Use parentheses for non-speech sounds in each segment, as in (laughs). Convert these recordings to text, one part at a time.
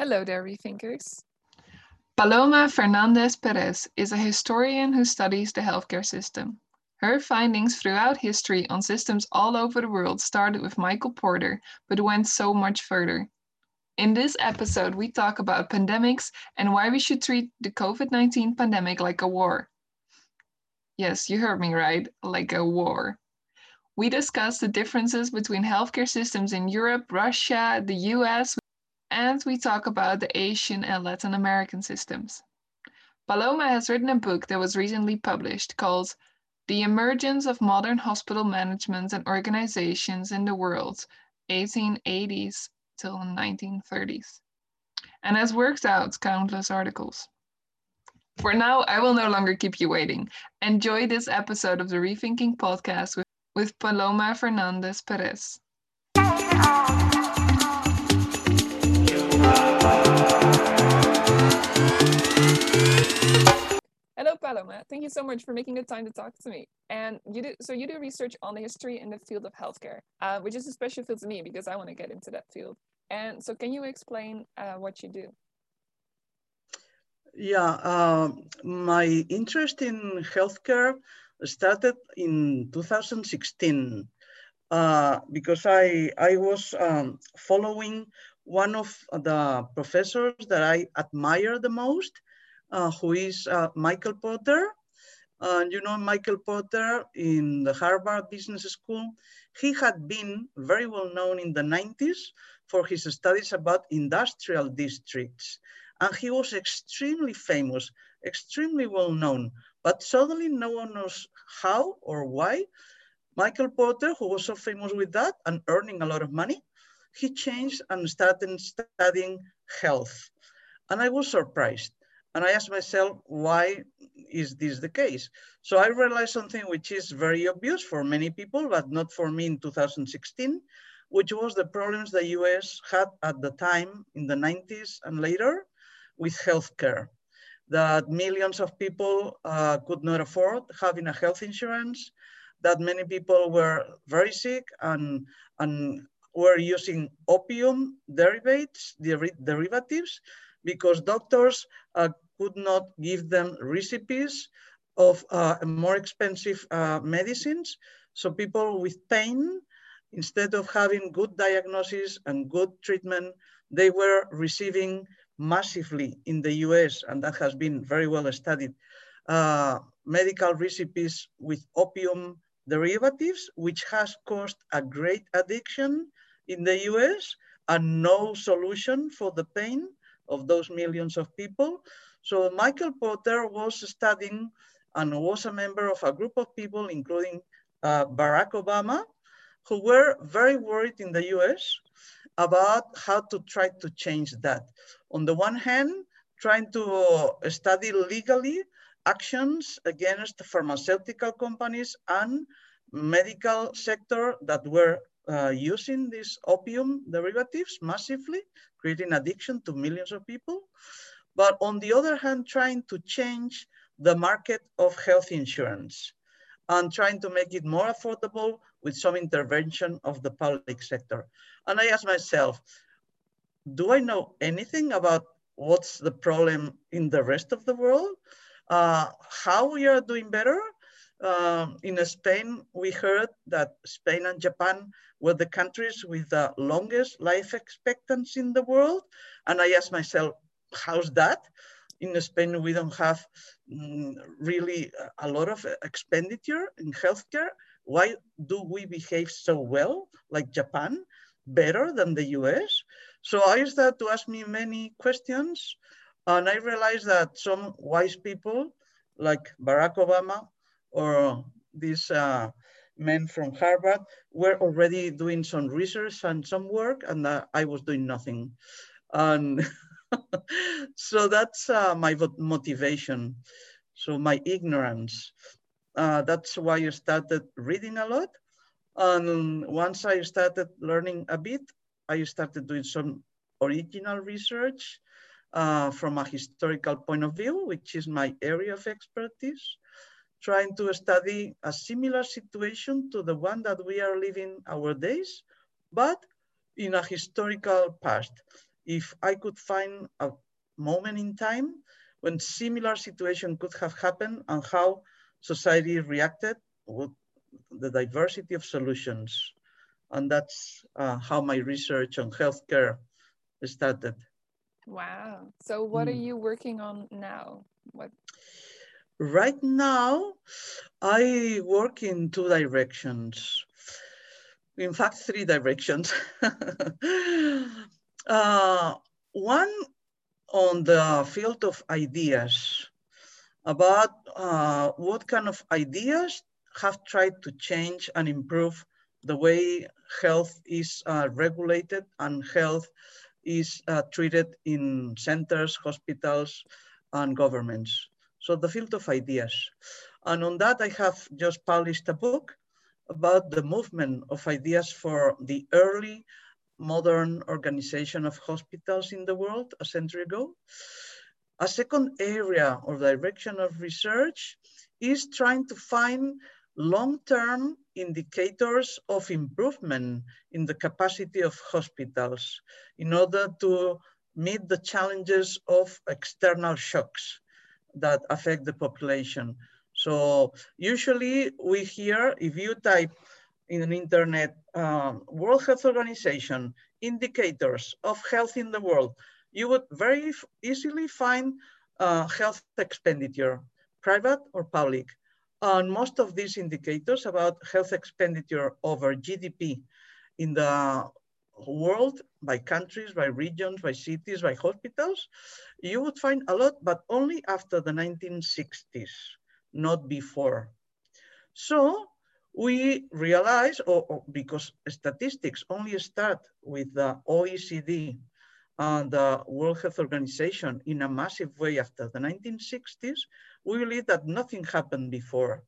Hello there, Rethinkers. Paloma Fernandez Perez is a historian who studies the healthcare system. Her findings throughout history on systems all over the world started with Michael Porter, but went so much further. In this episode, we talk about pandemics and why we should treat the COVID 19 pandemic like a war. Yes, you heard me right, like a war. We discuss the differences between healthcare systems in Europe, Russia, the US, and we talk about the Asian and Latin American systems. Paloma has written a book that was recently published called The Emergence of Modern Hospital Managements and Organizations in the World, 1880s till 1930s, and has worked out countless articles. For now, I will no longer keep you waiting. Enjoy this episode of the Rethinking podcast with with Paloma Fernandez Perez. Oh. Hello, Paloma. Thank you so much for making the time to talk to me. And you do so you do research on the history in the field of healthcare, uh, which is a special field to me because I want to get into that field. And so, can you explain uh, what you do? Yeah, uh, my interest in healthcare started in 2016 uh, because I, I was um, following one of the professors that I admire the most, uh, who is uh, Michael Porter. And you know Michael Porter in the Harvard Business School, he had been very well known in the 90s for his studies about industrial districts. And he was extremely famous, extremely well known but suddenly no one knows how or why. Michael Porter, who was so famous with that and earning a lot of money, he changed and started studying health. And I was surprised. And I asked myself, why is this the case? So I realized something which is very obvious for many people, but not for me in 2016, which was the problems the US had at the time in the 90s and later with healthcare that millions of people uh, could not afford having a health insurance, that many people were very sick and, and were using opium derivatives, derivatives because doctors uh, could not give them recipes of uh, more expensive uh, medicines. So people with pain, instead of having good diagnosis and good treatment, they were receiving massively in the US, and that has been very well studied, uh, medical recipes with opium derivatives, which has caused a great addiction in the US and no solution for the pain of those millions of people. So Michael Porter was studying and was a member of a group of people, including uh, Barack Obama, who were very worried in the US about how to try to change that. On the one hand, trying to study legally actions against pharmaceutical companies and medical sector that were uh, using these opium derivatives massively, creating addiction to millions of people. But on the other hand, trying to change the market of health insurance and trying to make it more affordable with some intervention of the public sector. And I asked myself, do I know anything about what's the problem in the rest of the world? Uh, how we are doing better? Um, in Spain, we heard that Spain and Japan were the countries with the longest life expectancy in the world. And I asked myself, how's that? In Spain, we don't have mm, really a lot of expenditure in healthcare. Why do we behave so well, like Japan, better than the US? So I started to ask me many questions, and I realized that some wise people, like Barack Obama or these uh, men from Harvard, were already doing some research and some work, and uh, I was doing nothing. And (laughs) so that's uh, my motivation. So my ignorance. Uh, that's why I started reading a lot. And once I started learning a bit, I started doing some original research uh, from a historical point of view, which is my area of expertise, trying to study a similar situation to the one that we are living our days, but in a historical past. if I could find a moment in time when similar situation could have happened and how society reacted with the diversity of solutions. And that's uh, how my research on healthcare started. Wow. So what mm. are hmm. you working on now? What? Right now, I work in two directions. In fact, three directions. (laughs) uh, one on the field of ideas about uh, what kind of ideas have tried to change and improve the way health is uh, regulated and health is uh, treated in centers, hospitals, and governments. So the field of ideas. And on that, I have just published a book about the movement of ideas for the early modern organization of hospitals in the world a century ago. A second area or direction of research is trying to find long-term indicators of improvement in the capacity of hospitals in order to meet the challenges of external shocks that affect the population. So usually we hear, if you type in an internet, um, World Health Organization, indicators of health in the world, you would very easily find uh, health expenditure, private or public. And most of these indicators about health expenditure over GDP in the world, by countries, by regions, by cities, by hospitals, you would find a lot, but only after the 1960s, not before. So we realize, or, or because statistics only start with the OECD and the World Health Organization in a massive way after the 1960s, we believe that nothing happened before,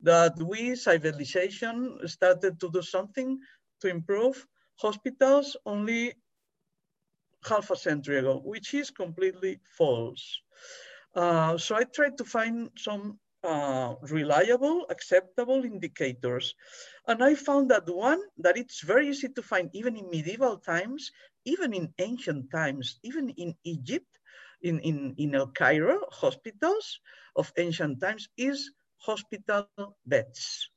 that we, civilization, started to do something to improve hospitals only half a century ago, which is completely false. Uh, so I tried to find some uh, reliable, acceptable indicators. And I found that one that it's very easy to find even in medieval times, even in ancient times, even in Egypt, in, in, in El Cairo, hospitals of ancient times is hospital beds.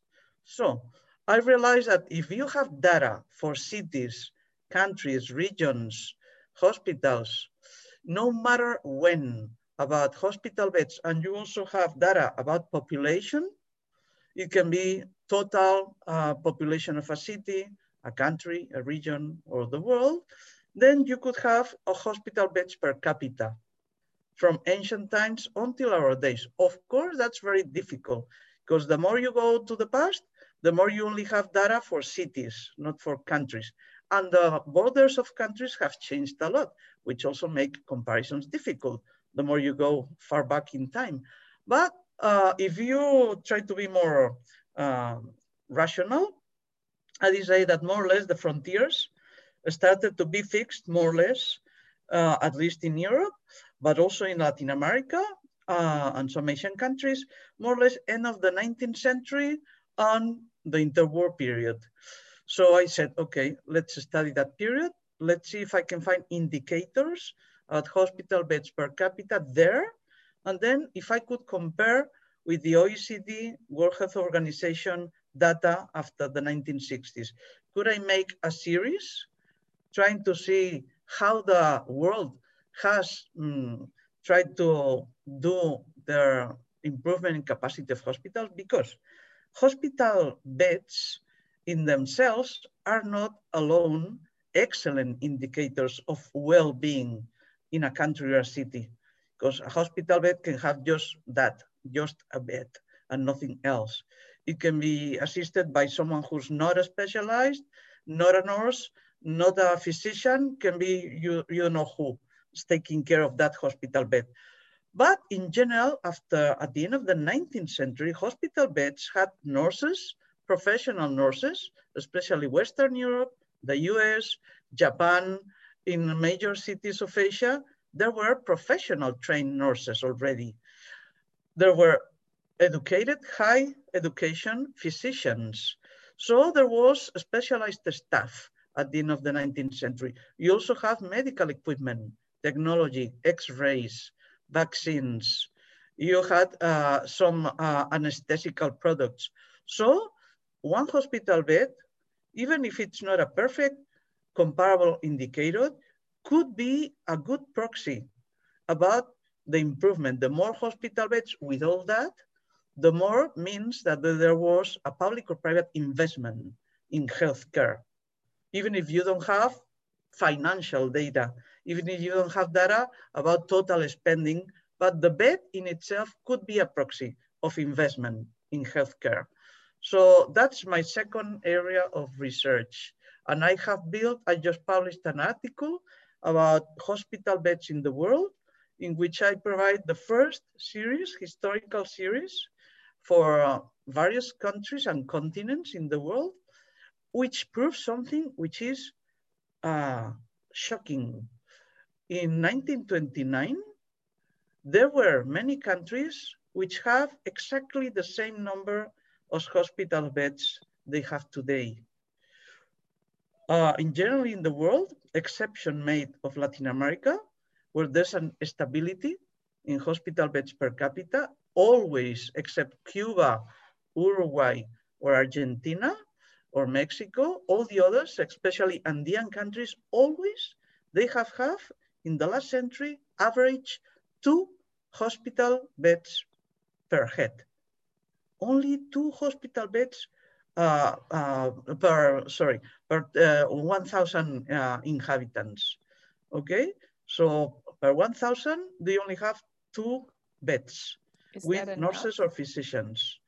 So I realized that if you have data for cities, countries, regions, hospitals, no matter when, about hospital beds, and you also have data about population, it can be total uh, population of a city, a country, a region, or the world, then you could have a hospital beds per capita from ancient times until our days. Of course, that's very difficult because the more you go to the past, the more you only have data for cities, not for countries. And the borders of countries have changed a lot, which also make comparisons difficult the more you go far back in time. But uh, if you try to be more uh, rational, I would say that more or less the frontiers started to be fixed more or less, uh, at least in Europe, but also in Latin America uh, and some Asian countries, more or less end of the 19th century and the interwar period. So I said, okay, let's study that period. Let's see if I can find indicators at hospital beds per capita there. And then if I could compare with the OECD World Health Organization data after the 1960s, could I make a series trying to see how the world has um, tried to do their improvement in capacity of hospitals? Because hospital beds in themselves are not alone excellent indicators of well-being in a country or a city because a hospital bed can have just that, just a bed and nothing else. It can be assisted by someone who's not a specialized, not a nurse, not a physician, can be you, you know who is taking care of that hospital bed. But in general, after at the end of the 19th century, hospital beds had nurses, professional nurses, especially Western Europe, the US, Japan, in major cities of Asia, there were professional trained nurses already. There were educated, high education physicians. So there was specialized staff at the end of the 19th century. You also have medical equipment, technology, x-rays, vaccines. You had uh, some uh, anesthesical products. So one hospital bed, even if it's not a perfect comparable indicator, could be a good proxy about the improvement. The more hospital beds with all that, the more means that there was a public or private investment in healthcare. Even if you don't have financial data, even if you don't have data about total spending, but the bed in itself could be a proxy of investment in healthcare. So that's my second area of research. And I have built, I just published an article about hospital beds in the world, in which I provide the first series, historical series, for uh, various countries and continents in the world, which proves something which is uh, shocking. In 1929, there were many countries which have exactly the same number of hospital beds they have today. Uh, in general in the world, exception made of Latin America, where there's an stability in hospital beds per capita, always except Cuba, Uruguay, or Argentina, or Mexico, all the others, especially Andean countries, always, they have have in the last century, average two hospital beds per head. Only two hospital beds uh, uh, per, sorry, per uh, 1,000 uh, inhabitants, okay? So per 1,000, they only have two beds Is with nurses or physicians.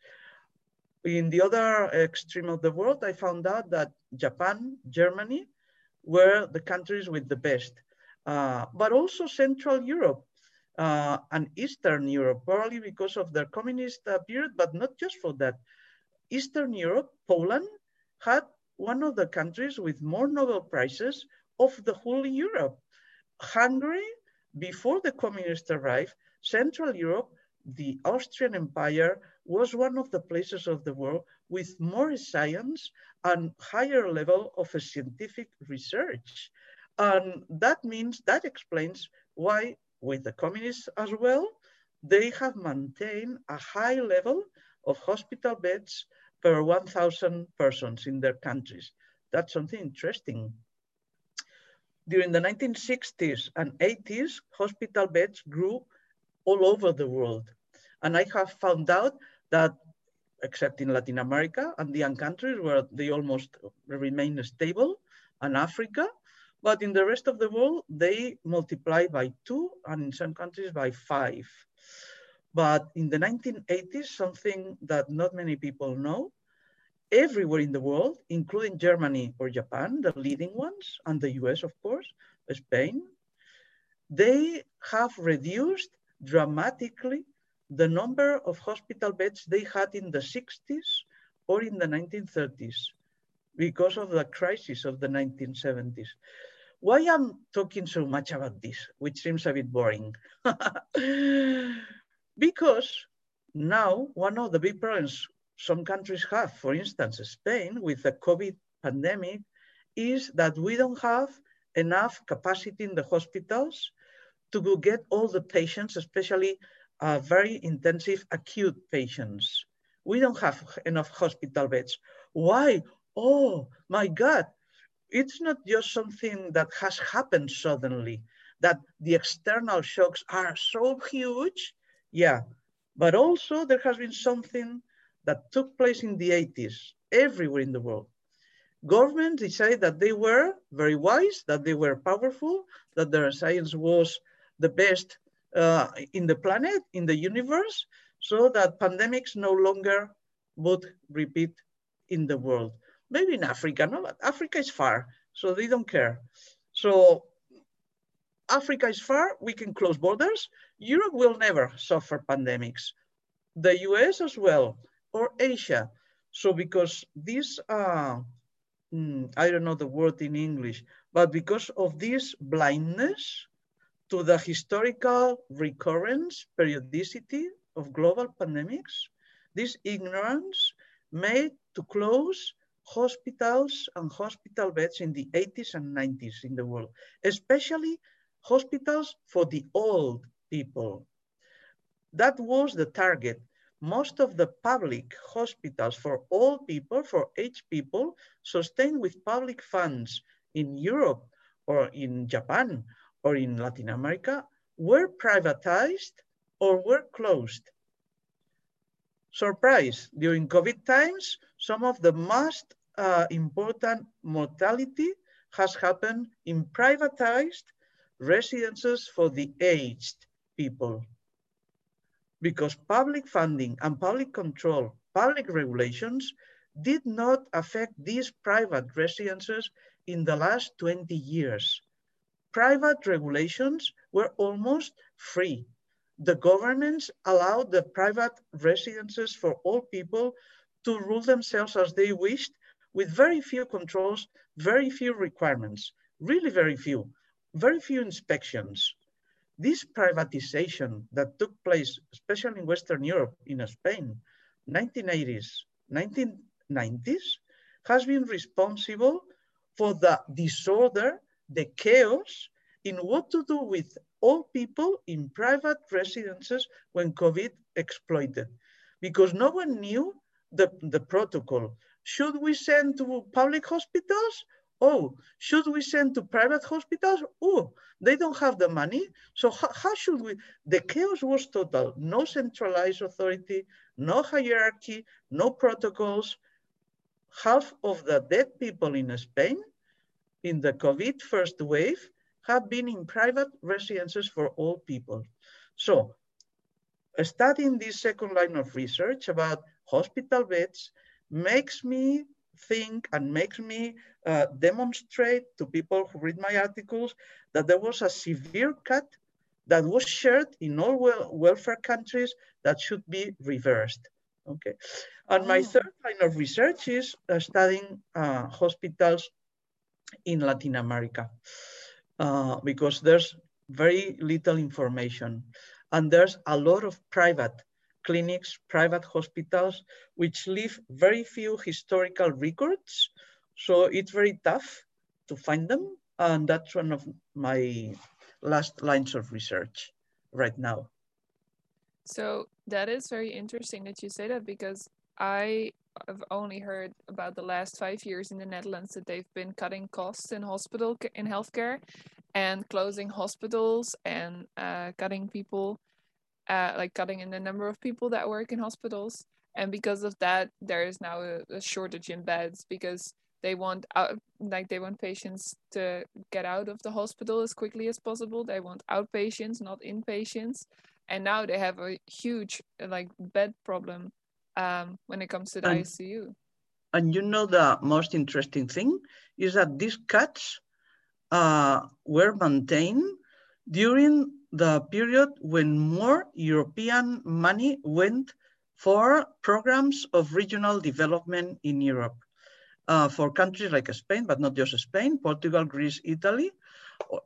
In the other extreme of the world, I found out that Japan, Germany, were the countries with the best, uh, but also Central Europe uh, and Eastern Europe, probably because of their communist uh, period, but not just for that. Eastern Europe, Poland, had one of the countries with more Nobel Prizes of the whole Europe. Hungary, before the communists arrived, Central Europe, the Austrian Empire was one of the places of the world with more science and higher level of scientific research. And that means, that explains why with the communists as well, they have maintained a high level of hospital beds per 1,000 persons in their countries. That's something interesting. During the 1960s and 80s, hospital beds grew all over the world. And I have found out that, except in Latin America and the countries where they almost remain stable, and Africa, but in the rest of the world, they multiply by two and in some countries by five. But in the 1980s, something that not many people know, everywhere in the world, including Germany or Japan, the leading ones, and the US, of course, Spain, they have reduced dramatically the number of hospital beds they had in the 60s or in the 1930s because of the crisis of the 1970s. Why I'm talking so much about this, which seems a bit boring? (laughs) Because now one of the big problems some countries have, for instance, Spain with the COVID pandemic, is that we don't have enough capacity in the hospitals to go get all the patients, especially uh, very intensive acute patients. We don't have enough hospital beds. Why? Oh my God. It's not just something that has happened suddenly, that the external shocks are so huge yeah, but also there has been something that took place in the 80s everywhere in the world. Governments decided that they were very wise, that they were powerful, that their science was the best uh, in the planet, in the universe, so that pandemics no longer would repeat in the world. Maybe in Africa, no, but Africa is far, so they don't care. So Africa is far, we can close borders. Europe will never suffer pandemics. The US as well, or Asia. So because this, uh, mm, I don't know the word in English, but because of this blindness to the historical recurrence, periodicity of global pandemics, this ignorance made to close hospitals and hospital beds in the 80s and 90s in the world, especially hospitals for the old people. That was the target. Most of the public hospitals for old people, for aged people, sustained with public funds in Europe or in Japan or in Latin America were privatized or were closed. Surprise, during COVID times, some of the most uh, important mortality has happened in privatized residences for the aged people. Because public funding and public control, public regulations did not affect these private residences in the last 20 years. Private regulations were almost free. The governments allowed the private residences for all people to rule themselves as they wished with very few controls, very few requirements, really very few, very few inspections. This privatization that took place, especially in Western Europe, in Spain, 1980s, 1990s, has been responsible for the disorder, the chaos in what to do with all people in private residences when COVID exploited. Because no one knew the, the protocol. Should we send to public hospitals? Oh, should we send to private hospitals? Oh, they don't have the money. So how, how should we? The chaos was total. No centralized authority, no hierarchy, no protocols. Half of the dead people in Spain in the COVID first wave have been in private residences for all people. So studying this second line of research about hospital beds makes me think and makes me uh, demonstrate to people who read my articles that there was a severe cut that was shared in all wel welfare countries that should be reversed. Okay, and my oh. third line of research is uh, studying uh, hospitals in Latin America uh, because there's very little information and there's a lot of private clinics, private hospitals, which leave very few historical records. So it's very tough to find them. And that's one of my last lines of research right now. So that is very interesting that you say that because I have only heard about the last five years in the Netherlands that they've been cutting costs in hospital in healthcare and closing hospitals and uh, cutting people uh, like cutting in the number of people that work in hospitals. And because of that, there is now a, a shortage in beds because they want out like they want patients to get out of the hospital as quickly as possible. They want outpatients, not inpatients. And now they have a huge like bed problem um, when it comes to the and, ICU. And you know the most interesting thing is that these cuts uh, were maintained during the period when more European money went for programs of regional development in Europe uh, for countries like Spain, but not just Spain, Portugal, Greece, Italy,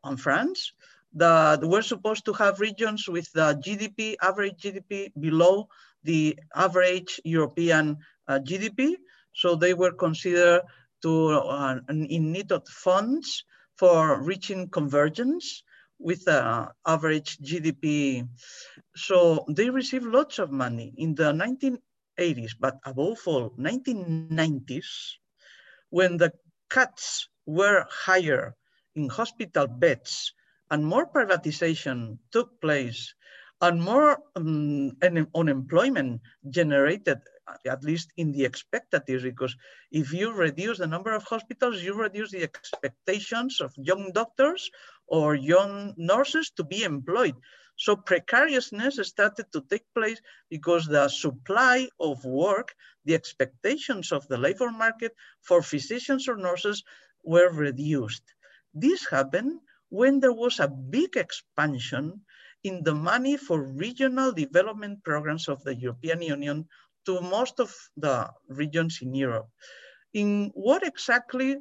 and France, that were supposed to have regions with the GDP, average GDP below the average European uh, GDP. So they were considered to uh, in need of funds for reaching convergence with the average GDP. So they received lots of money in the 1980s, but above all, 1990s, when the cuts were higher in hospital beds and more privatization took place and more um, unemployment generated at least in the expectations, because if you reduce the number of hospitals, you reduce the expectations of young doctors or young nurses to be employed. So precariousness started to take place because the supply of work, the expectations of the labor market for physicians or nurses were reduced. This happened when there was a big expansion in the money for regional development programs of the European Union to most of the regions in Europe. In what exactly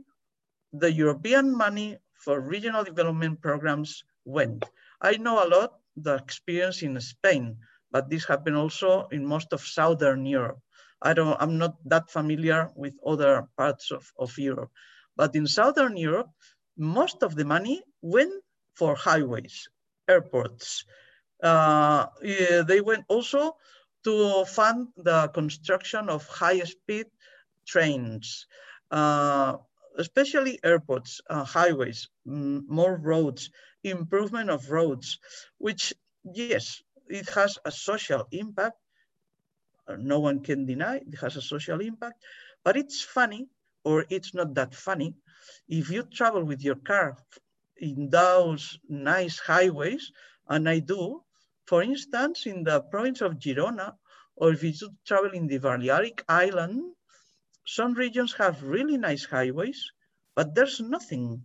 the European money for regional development programs went? I know a lot the experience in Spain, but this happened also in most of Southern Europe. I don't, I'm not that familiar with other parts of, of Europe. But in Southern Europe, most of the money went for highways, airports. Uh, they went also to fund the construction of high-speed trains, uh, especially airports, uh, highways, more roads, improvement of roads, which, yes, it has a social impact. Uh, no one can deny it has a social impact, but it's funny, or it's not that funny, if you travel with your car in those nice highways, and I do, for instance, in the province of Girona, or if you travel in the Balearic Island, some regions have really nice highways, but there's nothing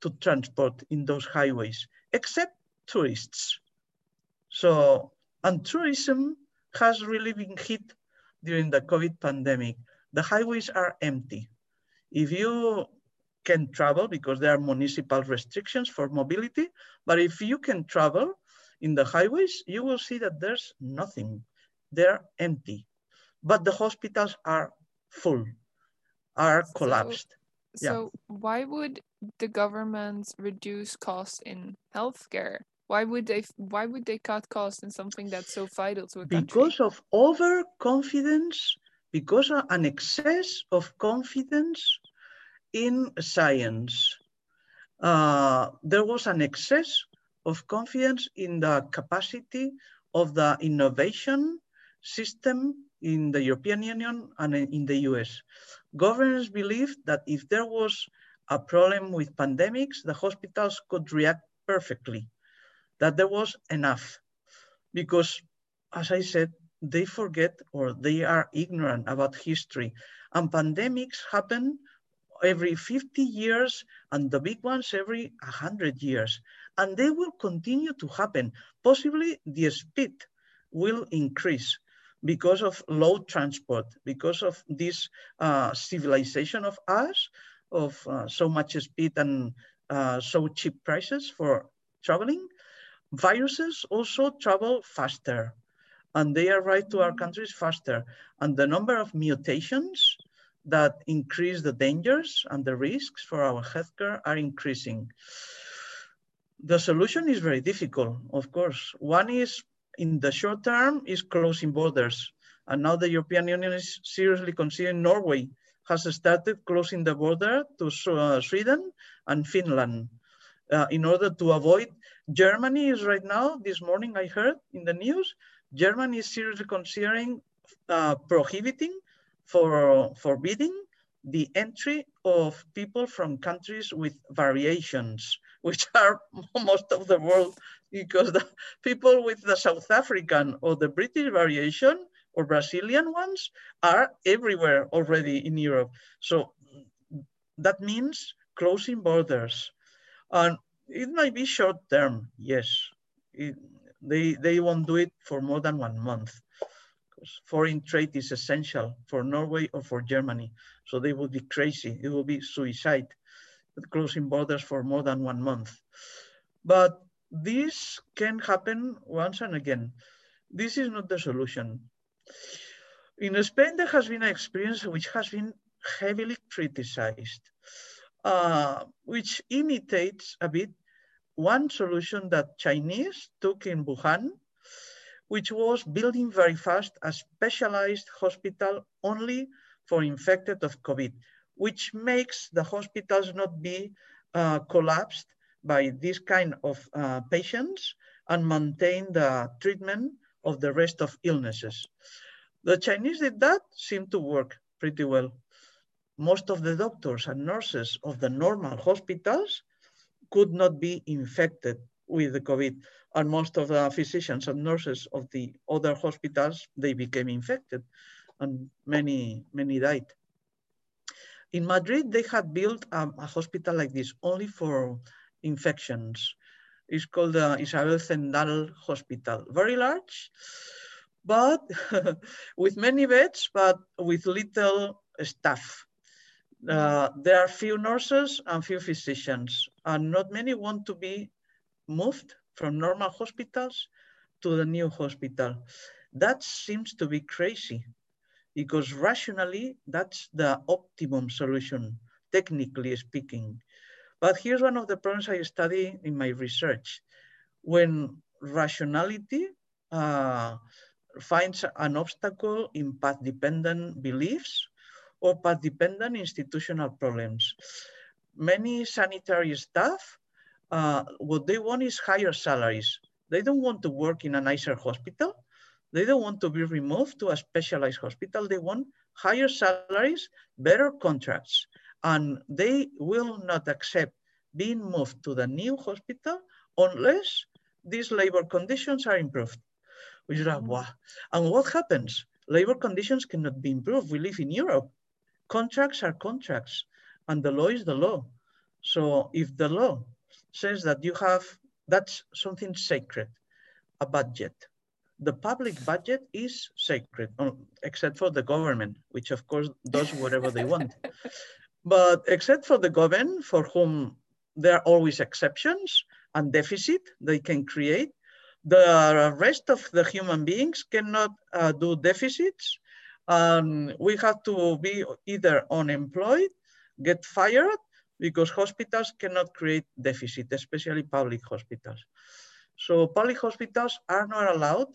to transport in those highways except tourists. So, and tourism has really been hit during the COVID pandemic. The highways are empty. If you can travel because there are municipal restrictions for mobility, but if you can travel in the highways, you will see that there's nothing. They're empty, but the hospitals are full, are collapsed. So, so why would the government reduce costs in healthcare? Why would they why would they cut costs in something that's so vital to a country? Because of overconfidence, because of an excess of confidence in science. Uh, there was an excess of confidence in the capacity of the innovation system in the European Union and in the US. Governments believed that if there was a problem with pandemics, the hospitals could react perfectly, that there was enough. Because, as I said, they forget or they are ignorant about history. And pandemics happen every 50 years and the big ones every 100 years. And they will continue to happen. Possibly the speed will increase because of low transport, because of this uh, civilization of us, of uh, so much speed and uh, so cheap prices for traveling. Viruses also travel faster and they arrive to our countries faster. And the number of mutations that increase the dangers and the risks for our healthcare are increasing. The solution is very difficult, of course. One is in the short term is closing borders. And now the European Union is seriously considering Norway has started closing the border to uh, Sweden and Finland uh, in order to avoid Germany is right now, this morning I heard in the news, Germany is seriously considering uh, prohibiting for forbidding the entry of people from countries with variations, (laughs) which are most of the world, because the (laughs) people with the South African or the British variation or Brazilian ones are everywhere already in Europe. So that means closing borders. And it might be short term, yes. It, they, they won't do it for more than one month foreign trade is essential for Norway or for Germany. So they would be crazy. It will be suicide, closing borders for more than one month. But this can happen once and again. This is not the solution. In Spain, there has been an experience which has been heavily criticized, uh, which imitates a bit one solution that Chinese took in Wuhan which was building very fast a specialized hospital only for infected of COVID, which makes the hospitals not be uh, collapsed by this kind of uh, patients and maintain the treatment of the rest of illnesses. The Chinese did that, seemed to work pretty well. Most of the doctors and nurses of the normal hospitals could not be infected with the COVID and most of the physicians and nurses of the other hospitals, they became infected and many, many died. In Madrid, they had built a, a hospital like this only for infections. It's called the Isabel Zendal Hospital. Very large, but (laughs) with many beds, but with little staff. Uh, there are few nurses and few physicians, and not many want to be moved from normal hospitals to the new hospital. That seems to be crazy because rationally, that's the optimum solution, technically speaking. But here's one of the problems I study in my research. When rationality uh, finds an obstacle in path-dependent beliefs or path-dependent institutional problems. Many sanitary staff, uh, what they want is higher salaries. They don't want to work in a nicer hospital. They don't want to be removed to a specialized hospital. They want higher salaries, better contracts, and they will not accept being moved to the new hospital unless these labor conditions are improved. Which is like, wow. And what happens? Labor conditions cannot be improved. We live in Europe. Contracts are contracts, and the law is the law. So if the law says that you have, that's something sacred, a budget. The public budget is sacred, um, except for the government, which of course does whatever they want. (laughs) But except for the government, for whom there are always exceptions and deficit they can create, the rest of the human beings cannot uh, do deficits. Um, we have to be either unemployed, get fired, because hospitals cannot create deficit, especially public hospitals. So public hospitals are not allowed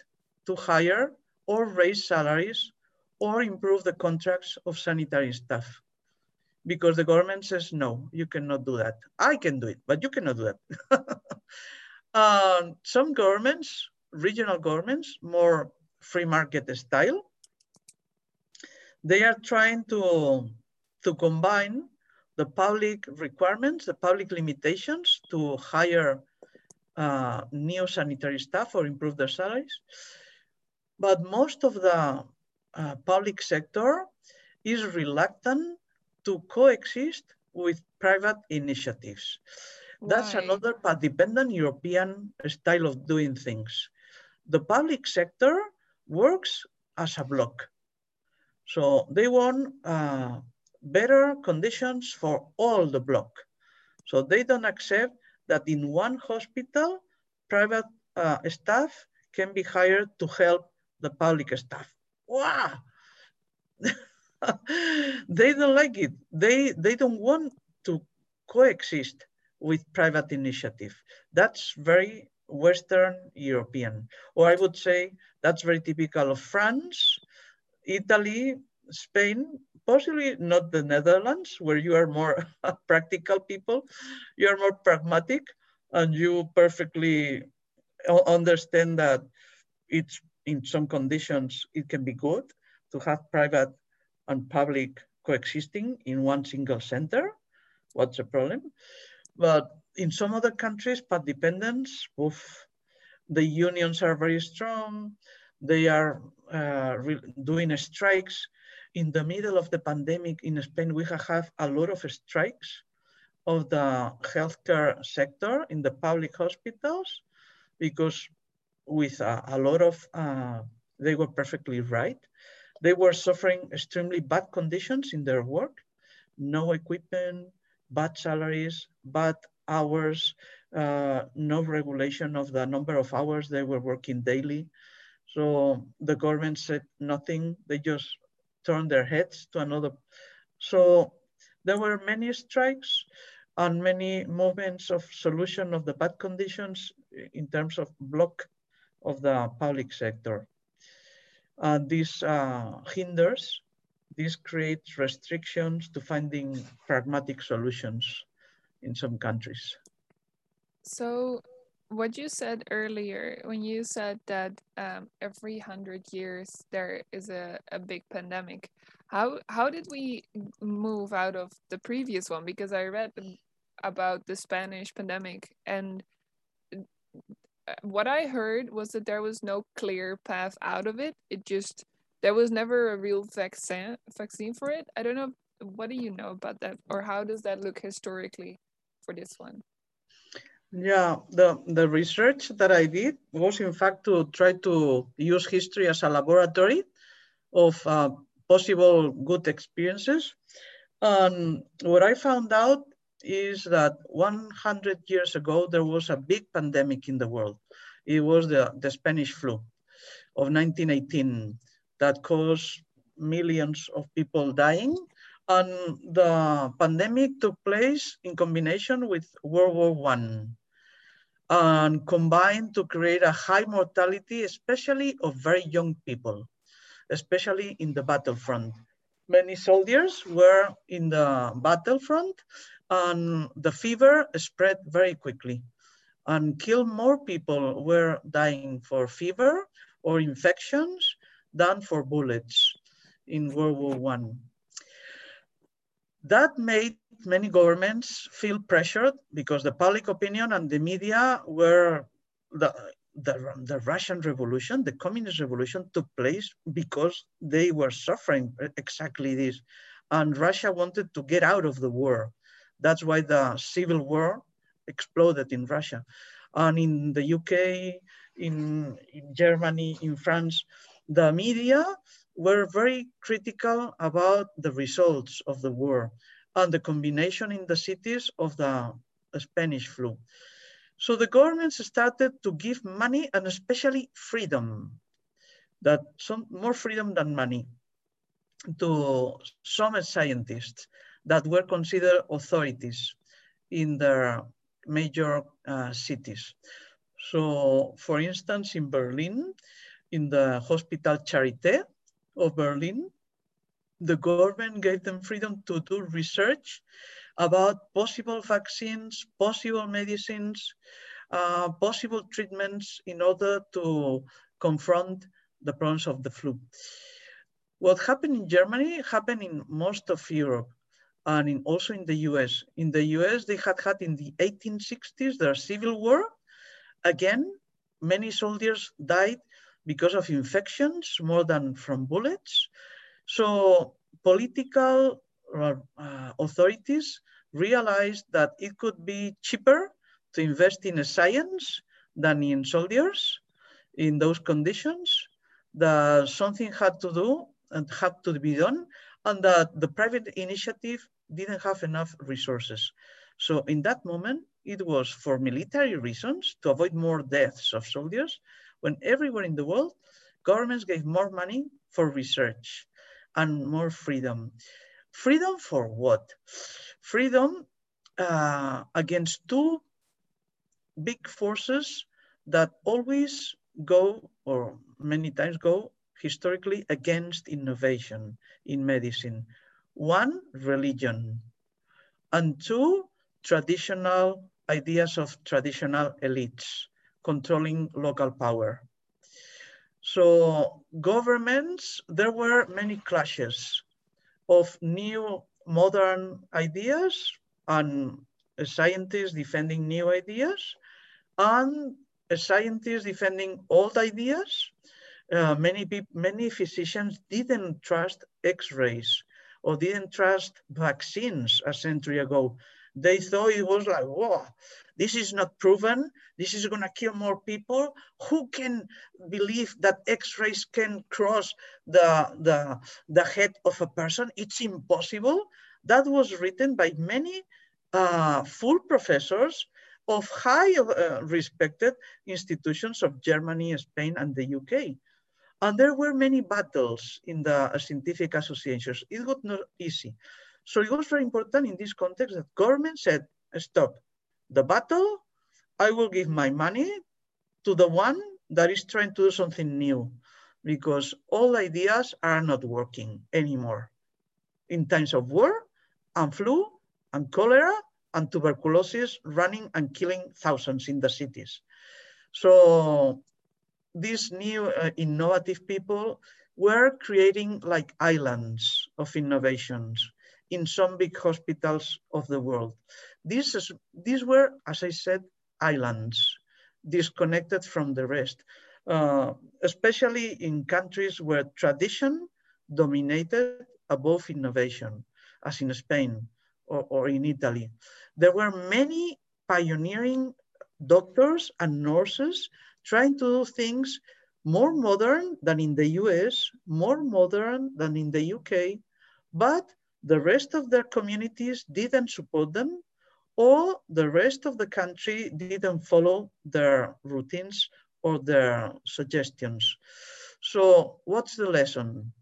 to hire or raise salaries or improve the contracts of sanitary staff because the government says, no, you cannot do that. I can do it, but you cannot do that. (laughs) Um, some governments, regional governments, more free market style, they are trying to, to combine the public requirements, the public limitations to hire uh, new sanitary staff or improve their salaries. But most of the uh, public sector is reluctant to coexist with private initiatives. That's another dependent European style of doing things. The public sector works as a block. So they want uh, better conditions for all the block. So they don't accept that in one hospital, private uh, staff can be hired to help the public staff. Wow! (laughs) they don't like it. They, they don't want to coexist with private initiative. That's very Western European, or I would say that's very typical of France, Italy, Spain, possibly not the Netherlands, where you are more (laughs) practical people, you are more pragmatic, and you perfectly understand that it's in some conditions it can be good to have private and public coexisting in one single center. What's the problem? But in some other countries, path dependence, oof, the unions are very strong. They are uh, doing strikes. In the middle of the pandemic in Spain, we have a lot of strikes of the healthcare sector in the public hospitals because with a, a lot of, uh, they were perfectly right. They were suffering extremely bad conditions in their work, no equipment, bad salaries, bad hours, uh, no regulation of the number of hours they were working daily. So the government said nothing. They just turned their heads to another. So there were many strikes and many movements of solution of the bad conditions in terms of block of the public sector. Uh, this uh, hinders this creates restrictions to finding pragmatic solutions in some countries. So what you said earlier, when you said that um, every hundred years there is a, a big pandemic, how how did we move out of the previous one? Because I read about the Spanish pandemic, and what I heard was that there was no clear path out of it. It just there was never a real vaccine vaccine for it. I don't know. What do you know about that, or how does that look historically for this one? Yeah, the, the research that I did was in fact to try to use history as a laboratory of uh, possible good experiences. And what I found out is that 100 years ago, there was a big pandemic in the world. It was the, the Spanish flu of 1918 that caused millions of people dying. And the pandemic took place in combination with World War One and combined to create a high mortality, especially of very young people, especially in the battlefront. Many soldiers were in the battlefront and the fever spread very quickly and killed more people were dying for fever or infections than for bullets in World War One. That made many governments feel pressured because the public opinion and the media were the, the, the Russian Revolution, the Communist Revolution took place because they were suffering exactly this. And Russia wanted to get out of the war. That's why the civil war exploded in Russia. And in the UK, in, in Germany, in France, the media were very critical about the results of the war and the combination in the cities of the Spanish flu. So the governments started to give money and especially freedom, that some more freedom than money to some scientists that were considered authorities in their major uh, cities. So for instance, in Berlin, in the Hospital Charité of Berlin, the government gave them freedom to do research about possible vaccines, possible medicines, uh, possible treatments in order to confront the problems of the flu. What happened in Germany happened in most of Europe and in, also in the US. In the US, they had had in the 1860s their civil war. Again, many soldiers died because of infections more than from bullets. So political uh, authorities realized that it could be cheaper to invest in science than in soldiers in those conditions, that something had to do and had to be done and that the private initiative didn't have enough resources. So in that moment, it was for military reasons to avoid more deaths of soldiers, when everywhere in the world, governments gave more money for research and more freedom. Freedom for what? Freedom uh, against two big forces that always go, or many times go, historically against innovation in medicine. One, religion, and two, traditional ideas of traditional elites controlling local power. So governments, there were many clashes of new modern ideas and scientists defending new ideas and scientists defending old ideas uh, many people, many physicians didn't trust X-rays or didn't trust vaccines a century ago. They thought it was like, whoa, this is not proven. This is going to kill more people. Who can believe that X-rays can cross the, the, the head of a person? It's impossible. That was written by many uh, full professors of high uh, respected institutions of Germany, Spain, and the UK. And there were many battles in the scientific associations. It was not easy. So it was very important in this context that government said, stop the battle, I will give my money to the one that is trying to do something new because all ideas are not working anymore. In times of war and flu and cholera and tuberculosis running and killing thousands in the cities. So these new uh, innovative people were creating like islands of innovations in some big hospitals of the world. These, is, these were, as I said, islands disconnected from the rest, uh, especially in countries where tradition dominated above innovation, as in Spain or, or in Italy. There were many pioneering doctors and nurses trying to do things more modern than in the US, more modern than in the UK, but the rest of their communities didn't support them or the rest of the country didn't follow their routines or their suggestions. So what's the lesson?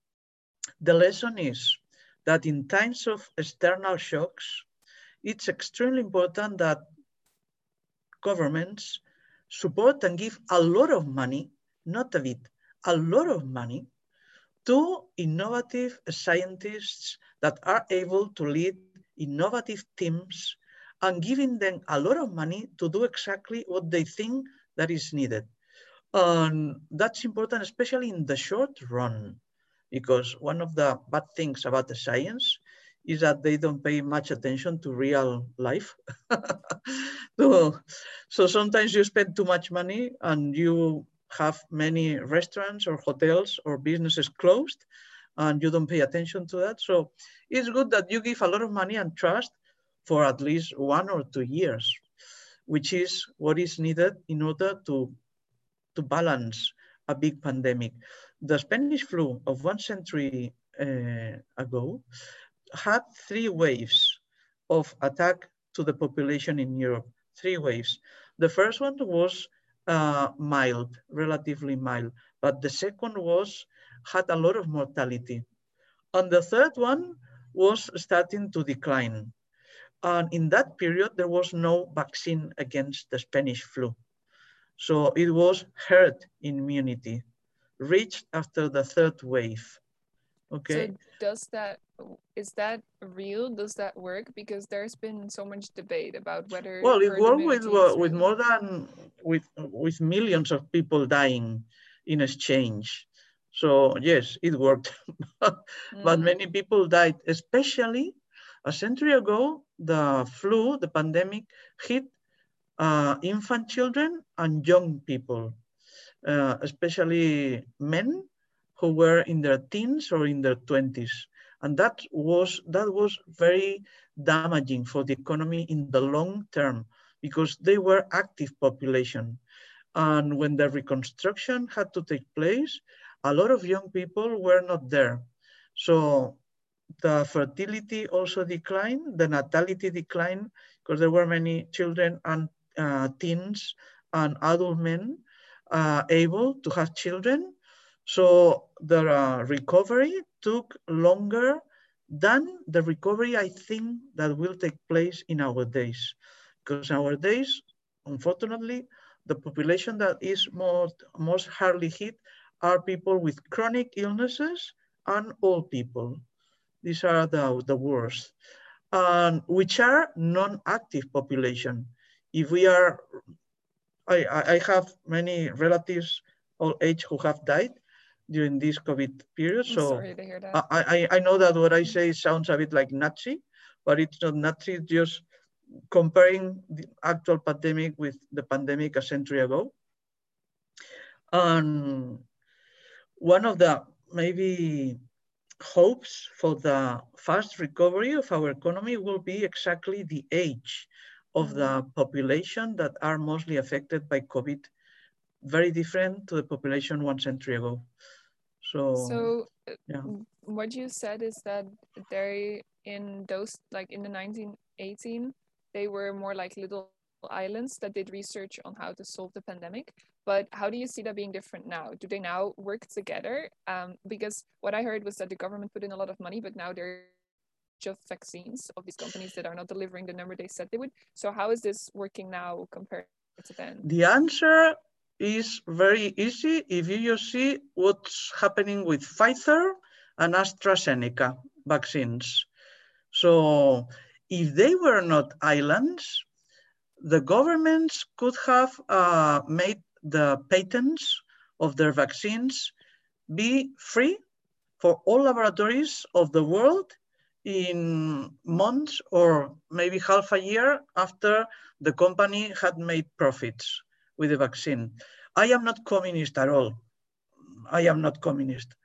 The lesson is that in times of external shocks, it's extremely important that governments support and give a lot of money, not a bit, a lot of money to innovative scientists that are able to lead innovative teams and giving them a lot of money to do exactly what they think that is needed. And that's important, especially in the short run, because one of the bad things about the science is that they don't pay much attention to real life. (laughs) so, so sometimes you spend too much money and you have many restaurants or hotels or businesses closed and you don't pay attention to that. So it's good that you give a lot of money and trust for at least one or two years, which is what is needed in order to, to balance a big pandemic. The Spanish flu of one century uh, ago had three waves of attack to the population in Europe, three waves. The first one was uh, mild, relatively mild, but the second was, had a lot of mortality. And the third one was starting to decline. And in that period, there was no vaccine against the Spanish flu. So it was herd immunity, reached after the third wave. Okay. So does that is that real? Does that work? Because there's been so much debate about whether. Well, it worked with with more than with with millions of people dying in exchange. So yes, it worked, (laughs) but mm. many people died, especially a century ago. The flu, the pandemic, hit uh, infant children and young people, uh, especially men who were in their teens or in their 20s. And that was, that was very damaging for the economy in the long term because they were active population. And when the reconstruction had to take place, a lot of young people were not there. So the fertility also declined, the natality declined, because there were many children and uh, teens and adult men uh, able to have children. So the uh, recovery took longer than the recovery I think that will take place in our days. Because nowadays, unfortunately, the population that is most, most hardly hit are people with chronic illnesses and old people. These are the, the worst, and which are non-active population. If we are, I, I have many relatives old age who have died, during this COVID period. I'm so sorry to hear that. I, I, I know that what I say sounds a bit like Nazi, but it's not Nazi, it's just comparing the actual pandemic with the pandemic a century ago. And one of the maybe hopes for the fast recovery of our economy will be exactly the age of the mm-hmm. population that are mostly affected by COVID, very different to the population one century ago. So, so uh, yeah. what you said is that they in those like in the 1918 they were more like little islands that did research on how to solve the pandemic. But how do you see that being different now? Do they now work together? Um, because what i heard was that the government put in a lot of money but now they're just vaccines of these companies that are not delivering the number they said they would. So how is this working now compared to then? The answer is very easy if you see what's happening with Pfizer and AstraZeneca vaccines. So if they were not islands, the governments could have uh, made the patents of their vaccines be free for all laboratories of the world in months or maybe half a year after the company had made profits with the vaccine. I am not communist at all. I am not communist.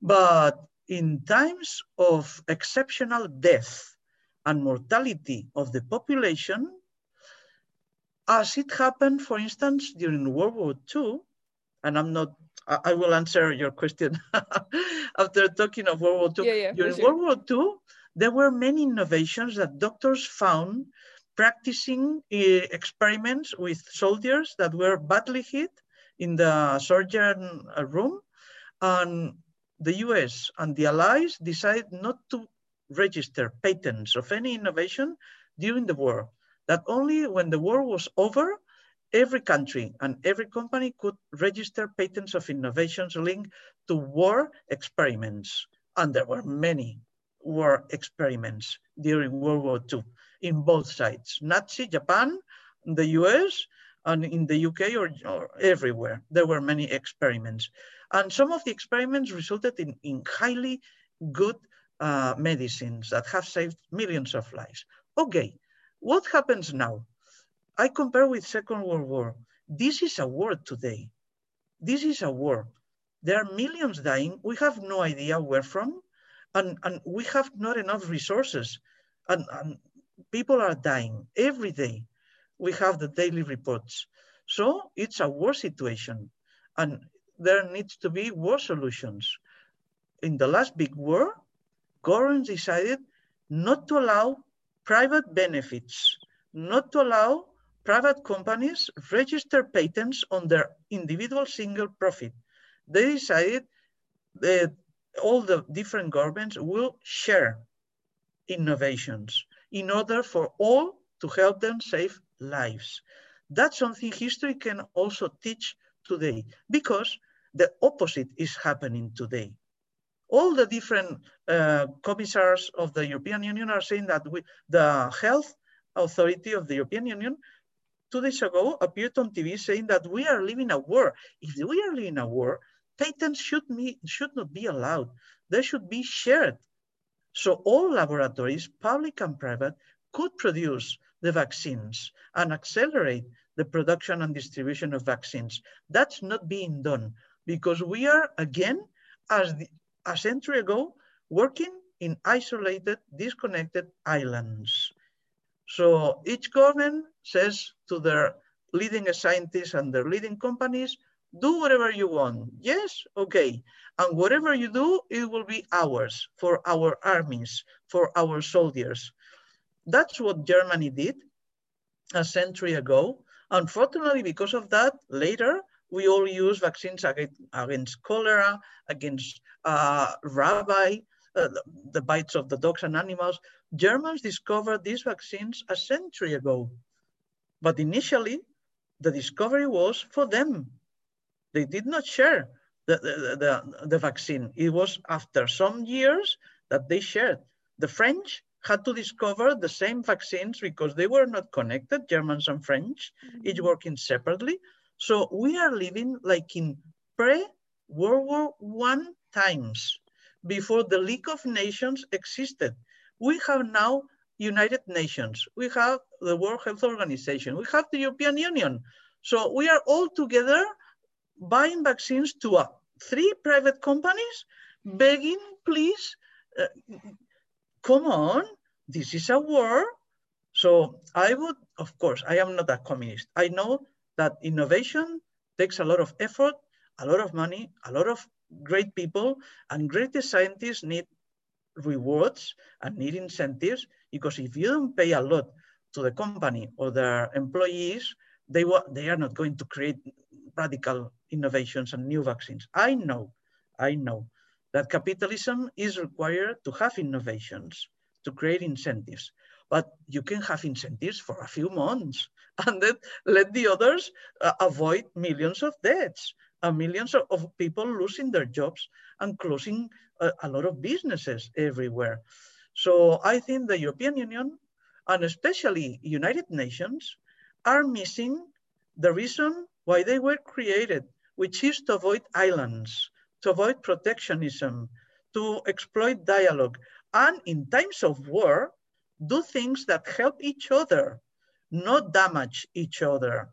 But in times of exceptional death and mortality of the population, as it happened, for instance, during World War II, and I'm not, I, will answer your question (laughs) after talking of World War II. Yeah, yeah, during sure. World War II, there were many innovations that doctors found practicing uh, experiments with soldiers that were badly hit in the surgeon uh, room. And the US and the allies decided not to register patents of any innovation during the war, that only when the war was over, every country and every company could register patents of innovations linked to war experiments. And there were many war experiments during World War II in both sides, Nazi Japan, the US, and in the UK or, or everywhere. There were many experiments. And some of the experiments resulted in, in highly good uh, medicines that have saved millions of lives. Okay, what happens now? I compare with Second World War. This is a war today. This is a war. There are millions dying. We have no idea where from, and, and we have not enough resources. And, and people are dying every day. We have the daily reports. So it's a war situation. And there needs to be war solutions. In the last big war, governments decided not to allow private benefits, not to allow private companies register patents on their individual single profit. They decided that all the different governments will share innovations in order for all to help them save lives. That's something history can also teach today because the opposite is happening today all the different uh, commissars of the European Union are saying that we, the health authority of the European Union two days ago appeared on TV saying that we are living a war. If we are living a war, patents should, be, should not be allowed. They should be shared. So all laboratories, public and private, could produce the vaccines and accelerate the production and distribution of vaccines. That's not being done because we are, again, as the, a century ago working in isolated, disconnected islands. So each government says to their leading scientists and their leading companies, do whatever you want. Yes, okay. And whatever you do, it will be ours for our armies, for our soldiers. That's what Germany did a century ago. Unfortunately, because of that, later we all use vaccines against, against cholera, against uh, rabies, uh, the, bites of the dogs and animals. Germans discovered these vaccines a century ago. But initially, the discovery was for them. They did not share the, the, the, the vaccine. It was after some years that they shared. The French had to discover the same vaccines because they were not connected, Germans and French, each mm-hmm. working separately. So we are living like in pre-World War One times, before the League of Nations existed. We have now United Nations, we have the World Health Organization, we have the European Union. So we are all together buying vaccines to uh, three private companies, begging, please, uh, come on, this is a war. So I would, of course, I am not a communist. I know that innovation takes a lot of effort, a lot of money, a lot of great people, and great scientists need rewards and need incentives because if you don't pay a lot to the company or their employees, they, they are not going to create radical innovations and new vaccines. I know, I know that capitalism is required to have innovations, to create incentives but you can have incentives for a few months (laughs) and then let the others uh, avoid millions of deaths and millions of, people losing their jobs and closing a, a lot of businesses everywhere. So I think the European Union and especially United Nations are missing the reason why they were created, which is to avoid islands, to avoid protectionism, to exploit dialogue. And in times of war, do things that help each other, not damage each other.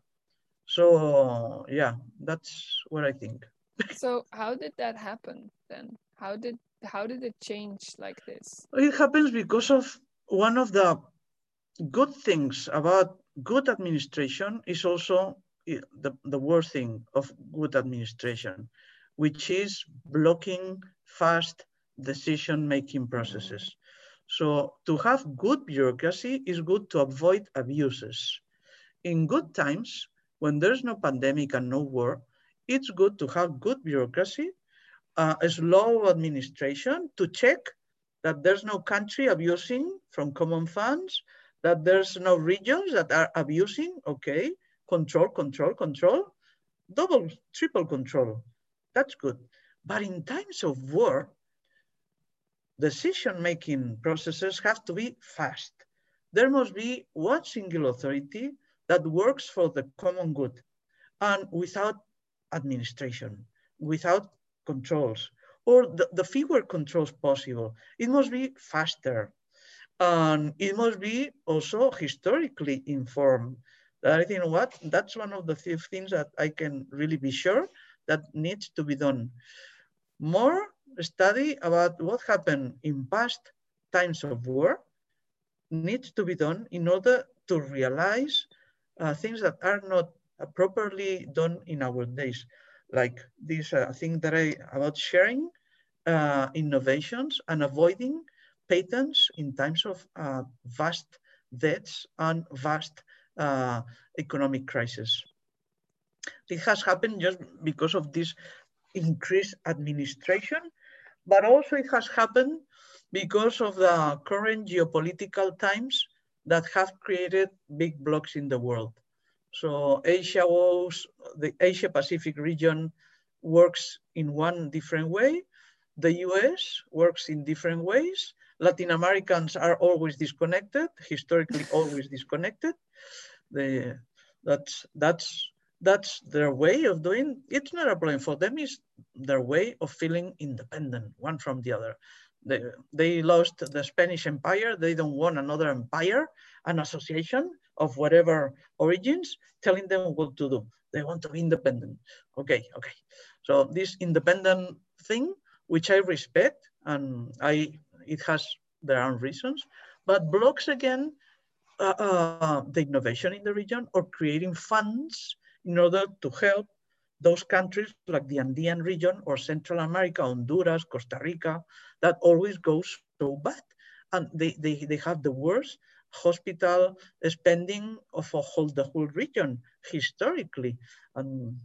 So yeah, that's what I think. (laughs) so how did that happen then? How did how did it change like this? It happens because of one of the good things about good administration is also the, the worst thing of good administration, which is blocking fast decision-making processes. So to have good bureaucracy is good to avoid abuses. In good times, when there's no pandemic and no war, it's good to have good bureaucracy uh, a slow administration to check that there's no country abusing from common funds, that there's no regions that are abusing, okay, control, control, control, double, triple control, that's good. But in times of war, decision-making processes have to be fast. There must be one single authority that works for the common good and without administration, without controls, or the, the fewer controls possible. It must be faster. And it must be also historically informed. I think what that's one of the few things that I can really be sure that needs to be done. More study about what happened in past times of war needs to be done in order to realize uh, things that are not uh, properly done in our days, like this uh, thing that I about sharing uh, innovations and avoiding patents in times of uh, vast debts and vast uh, economic crisis. It has happened just because of this increased administration, but also it has happened because of the current geopolitical times that have created big blocks in the world. So Asia was, the Asia Pacific region works in one different way. The US works in different ways. Latin Americans are always disconnected, historically always disconnected. The, that's, that's that's their way of doing it's not a problem for them it's their way of feeling independent one from the other. They, they lost the spanish empire they don't want another empire an association of whatever origins telling them what to do. They want to be independent. Okay okay. So this independent thing which i respect and i it has their own reasons but blocks again uh, uh, the innovation in the region or creating funds in order to help those countries like the Andean region or Central America, Honduras, Costa Rica, that always goes so bad. And they, they, they have the worst hospital spending of whole, the whole region historically. And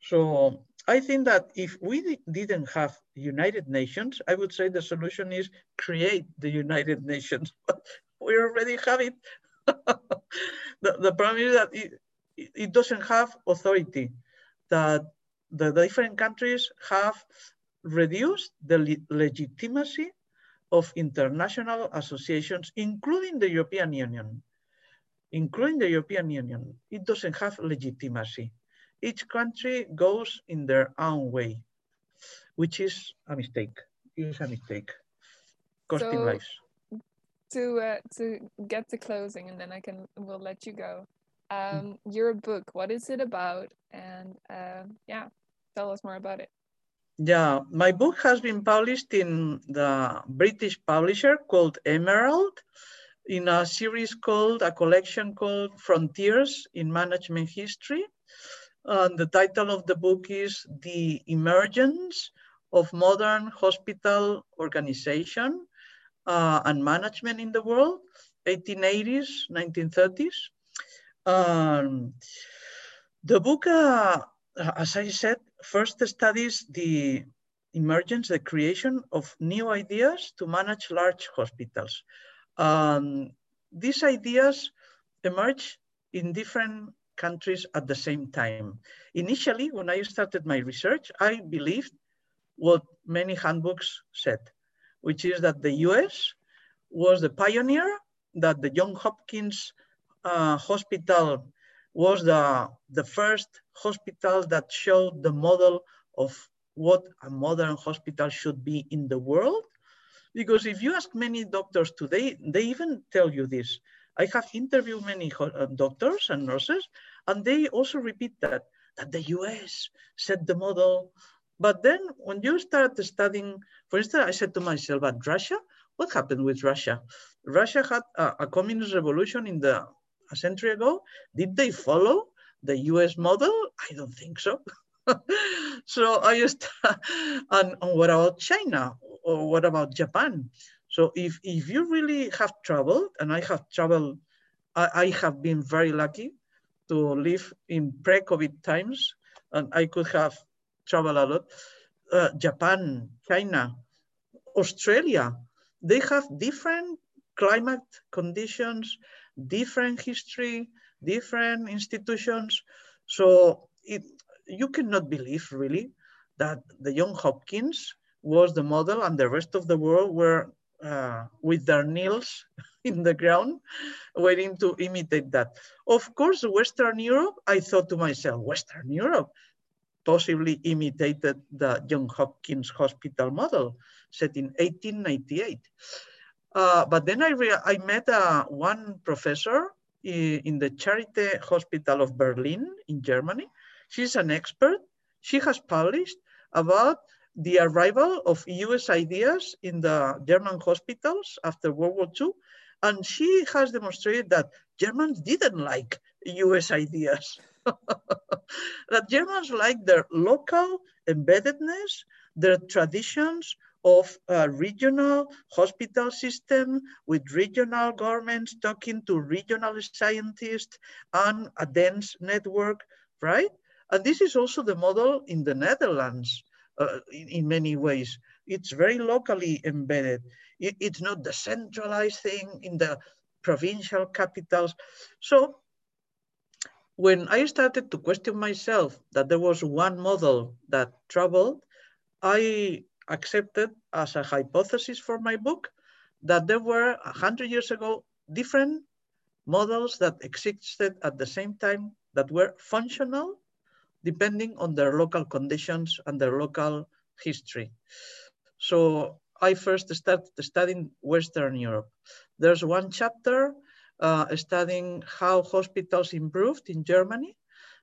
so I think that if we didn't have United Nations, I would say the solution is create the United Nations. (laughs) We already have it. (laughs) the, the problem is that it, it doesn't have authority, that the different countries have reduced the le legitimacy of international associations, including the European Union. Including the European Union, it doesn't have legitimacy. Each country goes in their own way, which is a mistake. It is a mistake, costing so, lives. To uh, to get to closing, and then I can we'll let you go. Mm. um, your book. What is it about? And uh, yeah, tell us more about it. Yeah, my book has been published in the British publisher called Emerald in a series called, a collection called Frontiers in Management History. And the title of the book is The Emergence of Modern Hospital Organization uh, and Management in the World, 1880s, 1930s. Um, the book, uh, as I said, first studies the emergence, the creation of new ideas to manage large hospitals. Um, these ideas emerge in different countries at the same time. Initially, when I started my research, I believed what many handbooks said, which is that the US was the pioneer, that the John Hopkins uh, hospital was the, the first hospital that showed the model of what a modern hospital should be in the world. Because if you ask many doctors today, they even tell you this. I have interviewed many uh, doctors and nurses, and they also repeat that, that the US set the model. But then when you start studying, for instance, I said to myself, but Russia, what happened with Russia? Russia had a, a communist revolution in the a century ago. Did they follow the US model? I don't think so. (laughs) so I just, and, and what about China? Or what about Japan? So if, if you really have traveled, and I have traveled, I, I have been very lucky to live in pre-COVID times, and I could have traveled a lot. uh, Japan, China, Australia, they have different climate conditions, different history, different institutions. So it, you cannot believe really that the John Hopkins was the model and the rest of the world were uh, with their nails (laughs) in the ground waiting to imitate that. Of course, Western Europe, I thought to myself, Western Europe possibly imitated the John Hopkins hospital model set in 1898. Uh, but then I, I met uh, one professor in, in the Charité Hospital of Berlin in Germany. She's an expert. She has published about the arrival of US ideas in the German hospitals after World War II. And she has demonstrated that Germans didn't like US ideas. (laughs) that Germans like their local embeddedness, their traditions of a regional hospital system with regional governments talking to regional scientists and a dense network, right? And this is also the model in the Netherlands uh, in, in, many ways. It's very locally embedded. It, it's not the centralized thing in the provincial capitals. So when I started to question myself that there was one model that traveled, I accepted as a hypothesis for my book that there were 100 years ago different models that existed at the same time that were functional depending on their local conditions and their local history. So I first started studying Western Europe. There's one chapter Uh, studying how hospitals improved in Germany,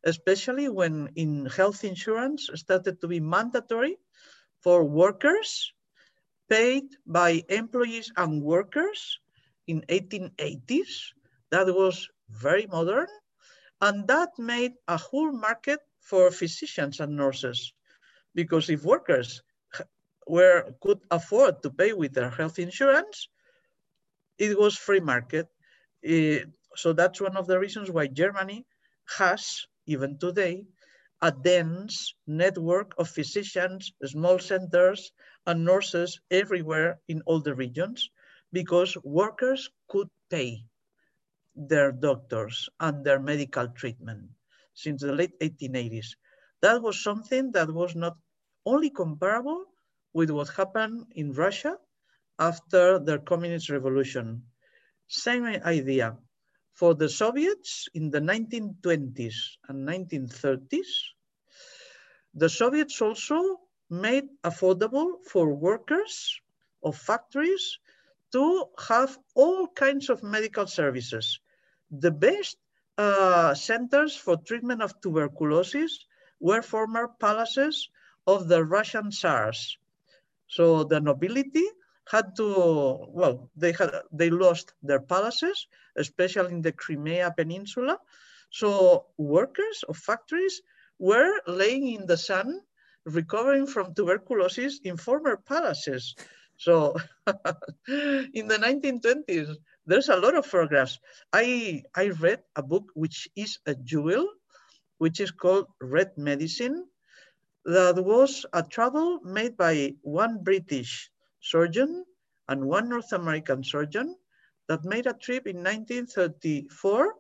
especially when in health insurance started to be mandatory for workers paid by employees and workers in 1880s. That was very modern. And that made a whole market for physicians and nurses. Because if workers were could afford to pay with their health insurance, it was free market. Uh, so that's one of the reasons why Germany has, even today, a dense network of physicians, small centers, and nurses everywhere in all the regions because workers could pay their doctors and their medical treatment since the late 1880s. That was something that was not only comparable with what happened in Russia after the communist revolution. Same idea. For the Soviets in the 1920s and 1930s, the Soviets also made affordable for workers of factories to have all kinds of medical services. The best uh, centers for treatment of tuberculosis were former palaces of the Russian Tsars. So the nobility had to, well, they had they lost their palaces, especially in the Crimea Peninsula. So workers of factories were laying in the sun, recovering from tuberculosis in former palaces. So (laughs) in the 1920s, there's a lot of photographs. I, I read a book which is a jewel, which is called Red Medicine. That was a travel made by one British surgeon and one North American surgeon that made a trip in 1934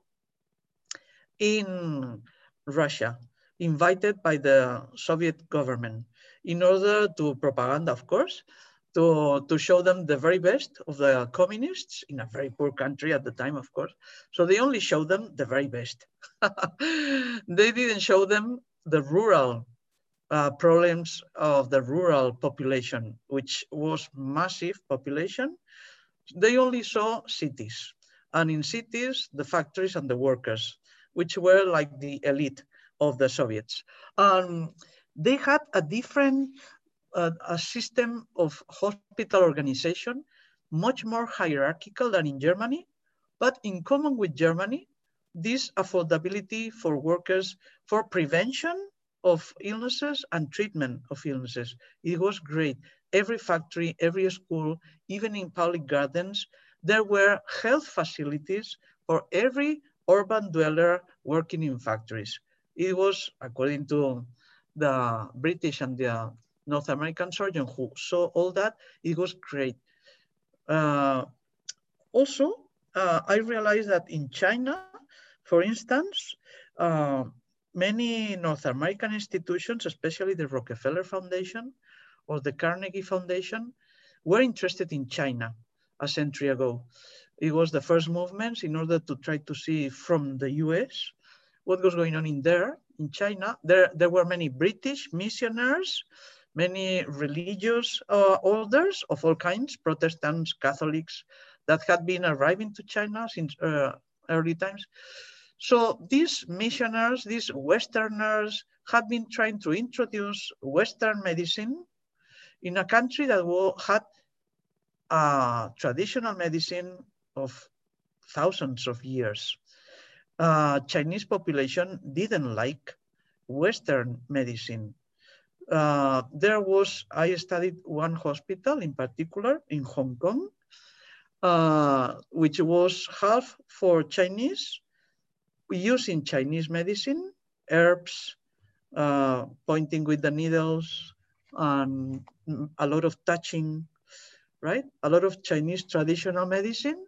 in Russia invited by the Soviet government in order to propaganda, of course, to, to show them the very best of the communists in a very poor country at the time, of course. So they only showed them the very best. (laughs) they didn't show them the rural uh, problems of the rural population, which was massive population. They only saw cities. And in cities, the factories and the workers, which were like the elite of the Soviets. Um, they had a different uh, a system of hospital organization, much more hierarchical than in Germany, but in common with Germany, this affordability for workers for prevention of illnesses and treatment of illnesses. It was great. Every factory, every school, even in public gardens, there were health facilities for every urban dweller working in factories. It was, according to the British and the North American surgeon who saw all that. It was great. Uh, also, uh, I realized that in China, for instance, uh, many North American institutions, especially the Rockefeller Foundation or the Carnegie Foundation, were interested in China a century ago. It was the first movements in order to try to see from the US what was going on in there, in China. There, there were many British missionaries, many religious uh, orders of all kinds, Protestants, Catholics, that had been arriving to China since uh, early times. So these missionaries, these Westerners, had been trying to introduce Western medicine in a country that had a traditional medicine of thousands of years. Uh, Chinese population didn't like Western medicine. Uh, there was, I studied one hospital in particular in Hong Kong, uh, which was half for Chinese, using Chinese medicine, herbs, uh, pointing with the needles, and a lot of touching, right? A lot of Chinese traditional medicine.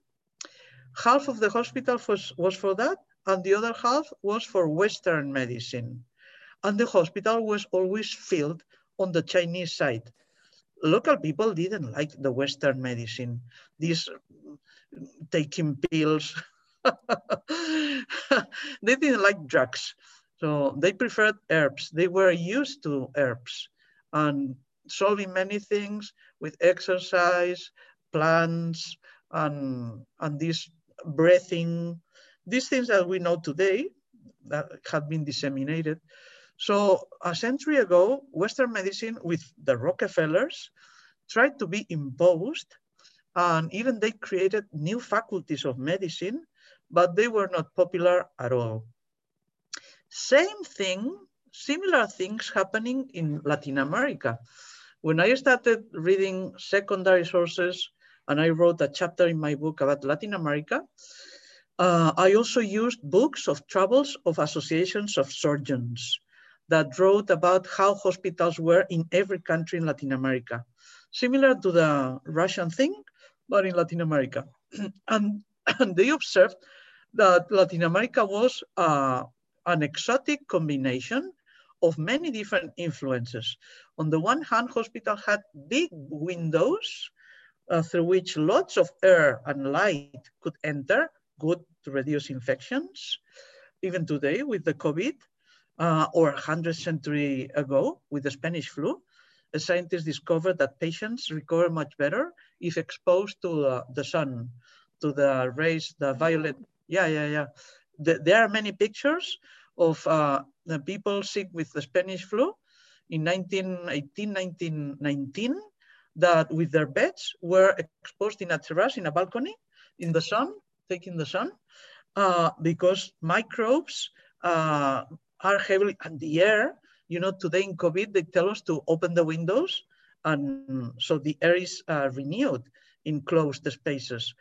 Half of the hospital was, was for that, and the other half was for Western medicine. And the hospital was always filled on the Chinese side. Local people didn't like the Western medicine. These taking pills, (laughs) they didn't like drugs. So they preferred herbs. They were used to herbs and solving many things with exercise, plants, and, and this breathing, these things that we know today that have been disseminated. So a century ago, Western medicine with the Rockefellers tried to be imposed and even they created new faculties of medicine, but they were not popular at all. Same thing, similar things happening in Latin America. When I started reading secondary sources and I wrote a chapter in my book about Latin America, uh, I also used books of travels of associations of surgeons that wrote about how hospitals were in every country in Latin America. Similar to the Russian thing, but in Latin America. (clears throat) and, and they observed that Latin America was uh, an exotic combination of many different influences. On the one hand, hospital had big windows uh, through which lots of air and light could enter, good to reduce infections. Even today with the COVID, uh, or 100 century ago with the Spanish flu, scientists discovered that patients recover much better if exposed to uh, the sun, to the rays, the violet. Yeah, yeah, yeah. The, there are many pictures of uh, the people sick with the Spanish flu in 1918, 1919, that with their beds were exposed in a terrace, in a balcony, in the sun, taking the sun, uh, because microbes uh, are heavily, and the air you know, today in COVID, they tell us to open the windows and so the air is uh, renewed in closed spaces.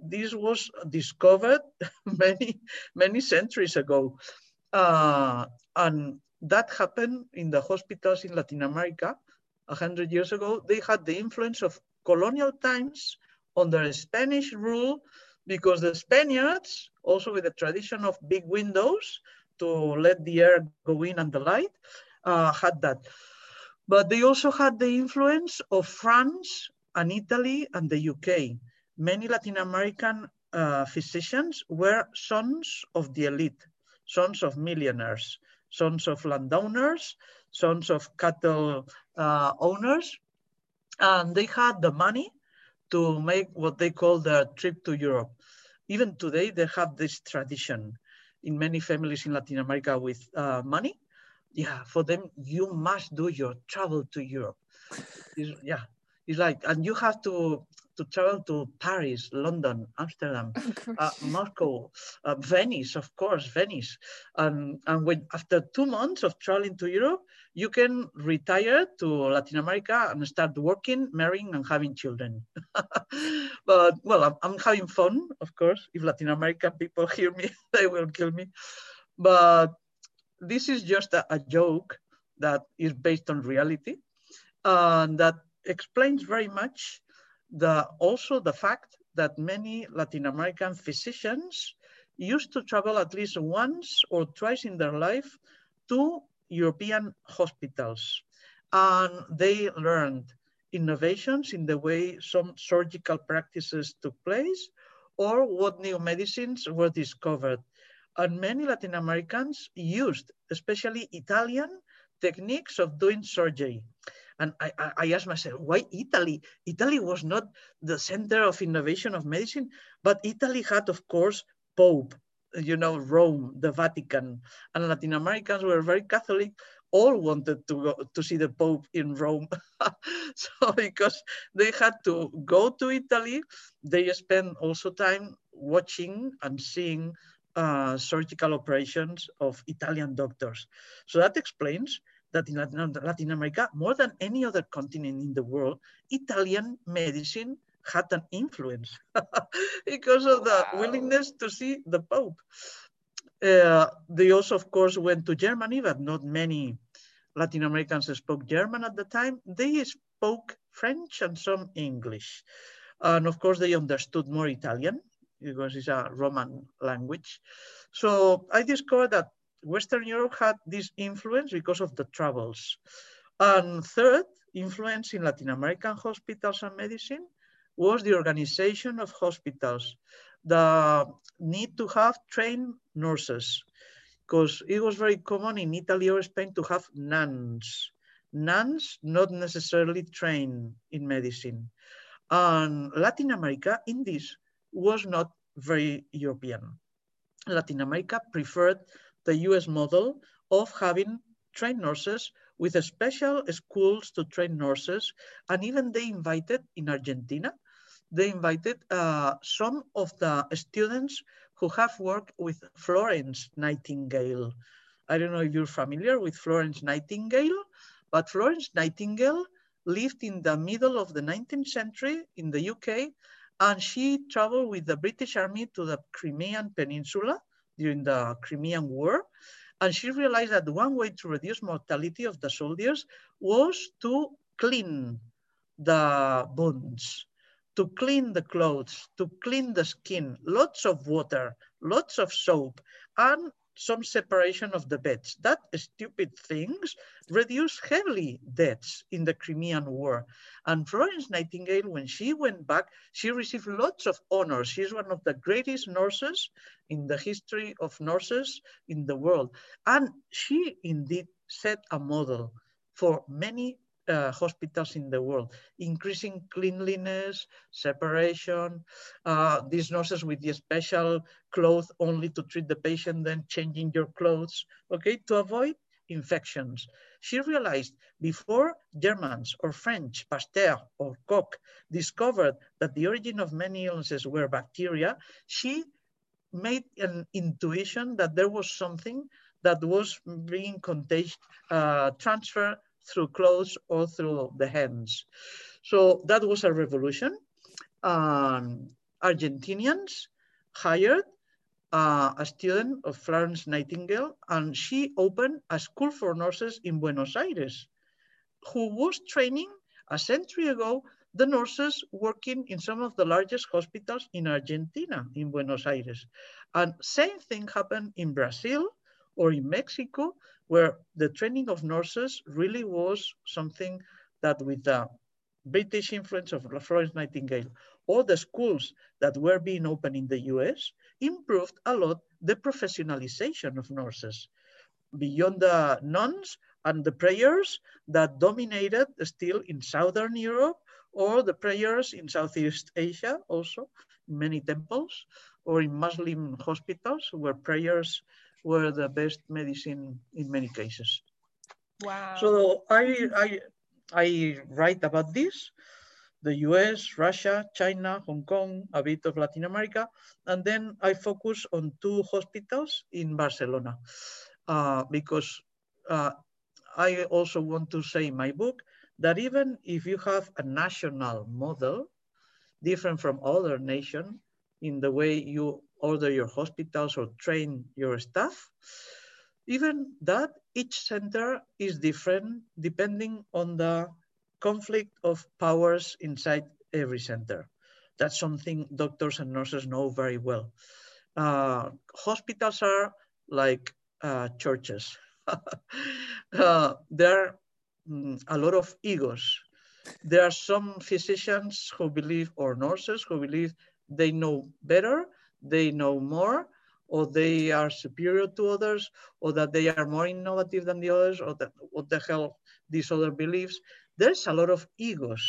This was discovered (laughs) many, many centuries ago. Uh, and that happened in the hospitals in Latin America 100 years ago. They had the influence of colonial times under Spanish rule because the Spaniards, also with the tradition of big windows, to let the air go in and the light, uh, had that. But they also had the influence of France and Italy and the UK. Many Latin American uh, physicians were sons of the elite, sons of millionaires, sons of landowners, sons of cattle uh, owners, and they had the money to make what they call the trip to Europe. Even today, they have this tradition in many families in Latin America with uh, money, yeah, for them, you must do your travel to Europe. It's, yeah, it's like, and you have to to travel to Paris, London, Amsterdam, uh, Moscow, uh, Venice, of course, Venice. And, and when after two months of traveling to Europe, you can retire to Latin America and start working, marrying, and having children. (laughs) but well, I'm, I'm having fun, of course. If Latin American people (laughs) hear me, they will kill me. But this is just a, a joke that is based on reality. And that explains very much the also the fact that many Latin American physicians used to travel at least once or twice in their life to European hospitals. And they learned innovations in the way some surgical practices took place or what new medicines were discovered. And many Latin Americans used, especially Italian, techniques of doing surgery. And I, I asked myself, why Italy? Italy was not the center of innovation of medicine, but Italy had, of course, Pope, you know, Rome, the Vatican, and Latin Americans were very Catholic, all wanted to go to see the Pope in Rome. (laughs) so because they had to go to Italy, they spent also time watching and seeing uh, surgical operations of Italian doctors. So that explains that in Latin, Latin America, more than any other continent in the world, Italian medicine had an influence (laughs) because of the willingness to see the Pope. Uh, they also, of course, went to Germany, but not many Latin Americans spoke German at the time. They spoke French and some English. And of course, they understood more Italian because it's a Roman language. So I discovered that Western Europe had this influence because of the travels. And third, influence in Latin American hospitals and medicine was the organization of hospitals, the need to have trained nurses, because it was very common in Italy or Spain to have nuns. Nuns not necessarily trained in medicine. And Latin America in this was not very European. Latin America preferred the US model of having trained nurses with special schools to train nurses. And even they invited in Argentina, they invited uh, some of the students who have worked with Florence Nightingale. I don't know if you're familiar with Florence Nightingale, but Florence Nightingale lived in the middle of the 19th century in the UK, and she traveled with the British Army to the Crimean Peninsula during the Crimean War. And she realized that one way to reduce mortality of the soldiers was to clean the wounds to clean the clothes, to clean the skin, lots of water, lots of soap, and some separation of the beds. That stupid things reduced heavily deaths in the Crimean War. And Florence Nightingale, when she went back, she received lots of honors. She's one of the greatest nurses in the history of nurses in the world. And she indeed set a model for many uh, hospitals in the world, increasing cleanliness, separation, uh, these nurses with the special clothes only to treat the patient, then changing your clothes, okay, to avoid infections. She realized before Germans or French, Pasteur or Koch discovered that the origin of many illnesses were bacteria, she made an intuition that there was something that was being contagious, uh, transferred through clothes or through the hands. So that was a revolution. Um, Argentinians hired uh, a student of Florence Nightingale, and she opened a school for nurses in Buenos Aires, who was training a century ago the nurses working in some of the largest hospitals in Argentina, in Buenos Aires. And same thing happened in Brazil or in Mexico, where the training of nurses really was something that with the British influence of Florence Nightingale or the schools that were being opened in the US improved a lot the professionalization of nurses. Beyond the nuns and the prayers that dominated still in Southern Europe or the prayers in Southeast Asia also, many temples or in Muslim hospitals where prayers were the best medicine in many cases. Wow. So I, I, I write about this, the US, Russia, China, Hong Kong, a bit of Latin America, and then I focus on two hospitals in Barcelona uh, because uh, I also want to say in my book that even if you have a national model different from other nation in the way you order your hospitals or train your staff. Even that, each center is different depending on the conflict of powers inside every center. That's something doctors and nurses know very well. Uh, hospitals are like uh, churches. (laughs) uh, there are mm, a lot of egos. There are some physicians who believe, or nurses who believe they know better, they know more, or they are superior to others, or that they are more innovative than the others, or that what the hell these other beliefs. There's a lot of egos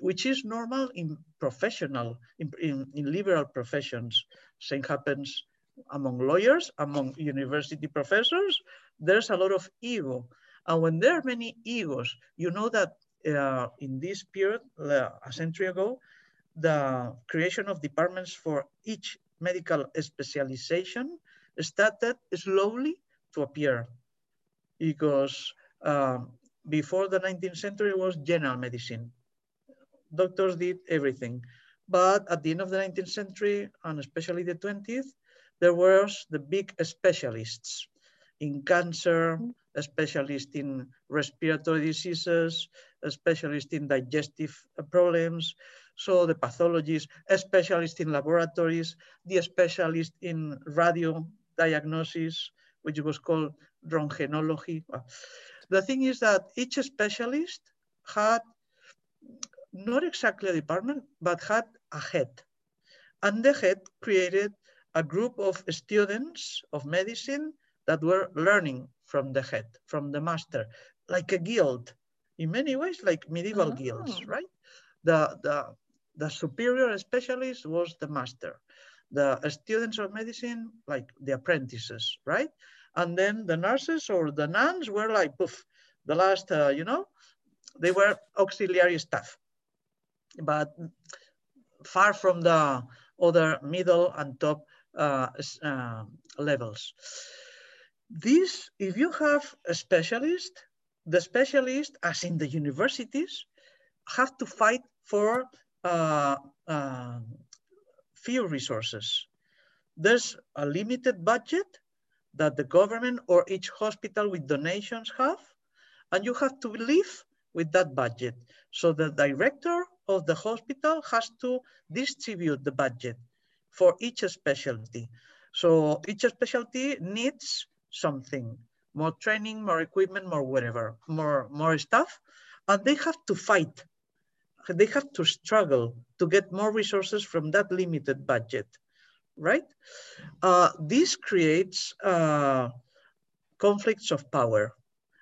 which is normal in professional, in, in, in liberal professions. Same happens among lawyers, among university professors. There's a lot of ego. And when there are many egos, you know that uh, in this period, uh, a century ago, the creation of departments for each medical specialization started slowly to appear because um, before the 19th century it was general medicine doctors did everything. But at the end of the 19th century, and especially the 20th, there was the big specialists in cancer, a specialist in respiratory diseases, a specialist in digestive problems, so the pathologist, a specialist in laboratories, the specialist in radio diagnosis, which was called röntgenology. The thing is that each specialist had not exactly a department, but had a head. And the head created a group of students of medicine that were learning from the head, from the master, like a guild, in many ways, like medieval oh. guilds, right? The, the, the superior specialist was the master. The students of medicine, like the apprentices, right? And then the nurses or the nuns were like, poof, the last, uh, you know, they were auxiliary staff but far from the other middle and top uh, uh, levels. This, if you have a specialist, the specialist, as in the universities, have to fight for uh, uh few resources. There's a limited budget that the government or each hospital with donations have, and you have to live with that budget. So the director of the hospital has to distribute the budget for each specialty. So each specialty needs something, more training, more equipment, more whatever, more, more stuff. And they have to fight. They have to struggle to get more resources from that limited budget, right? Uh, this creates uh, conflicts of power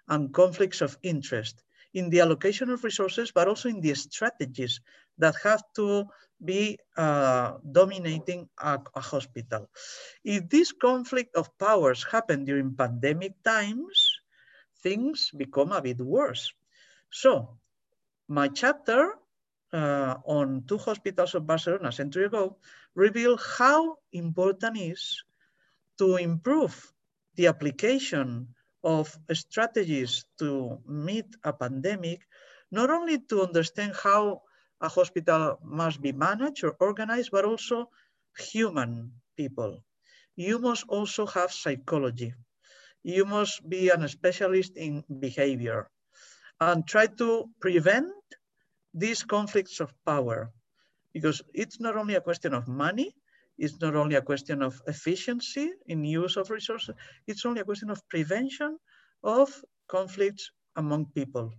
and conflicts of interest in the allocation of resources, but also in the strategies that have to be uh, dominating a, a, hospital. If this conflict of powers happen during pandemic times, things become a bit worse. So my chapter uh, on two hospitals of Barcelona a century ago reveal how important is to improve the application of strategies to meet a pandemic, not only to understand how a hospital must be managed or organized, but also human people. You must also have psychology. You must be an specialist in behavior and try to prevent these conflicts of power because it's not only a question of money, it's not only a question of efficiency in use of resources, it's only a question of prevention of conflicts among people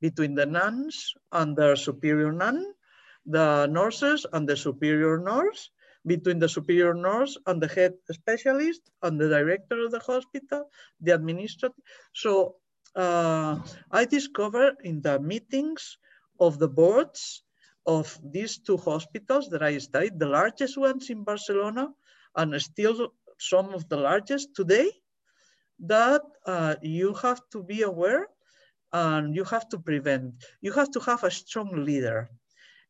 between the nuns and their superior nun, the nurses and the superior nurse, between the superior nurse and the head specialist and the director of the hospital, the administrator. So uh, I discovered in the meetings of the boards of these two hospitals that I studied, the largest ones in Barcelona and still some of the largest today, that uh, you have to be aware and you have to prevent. You have to have a strong leader.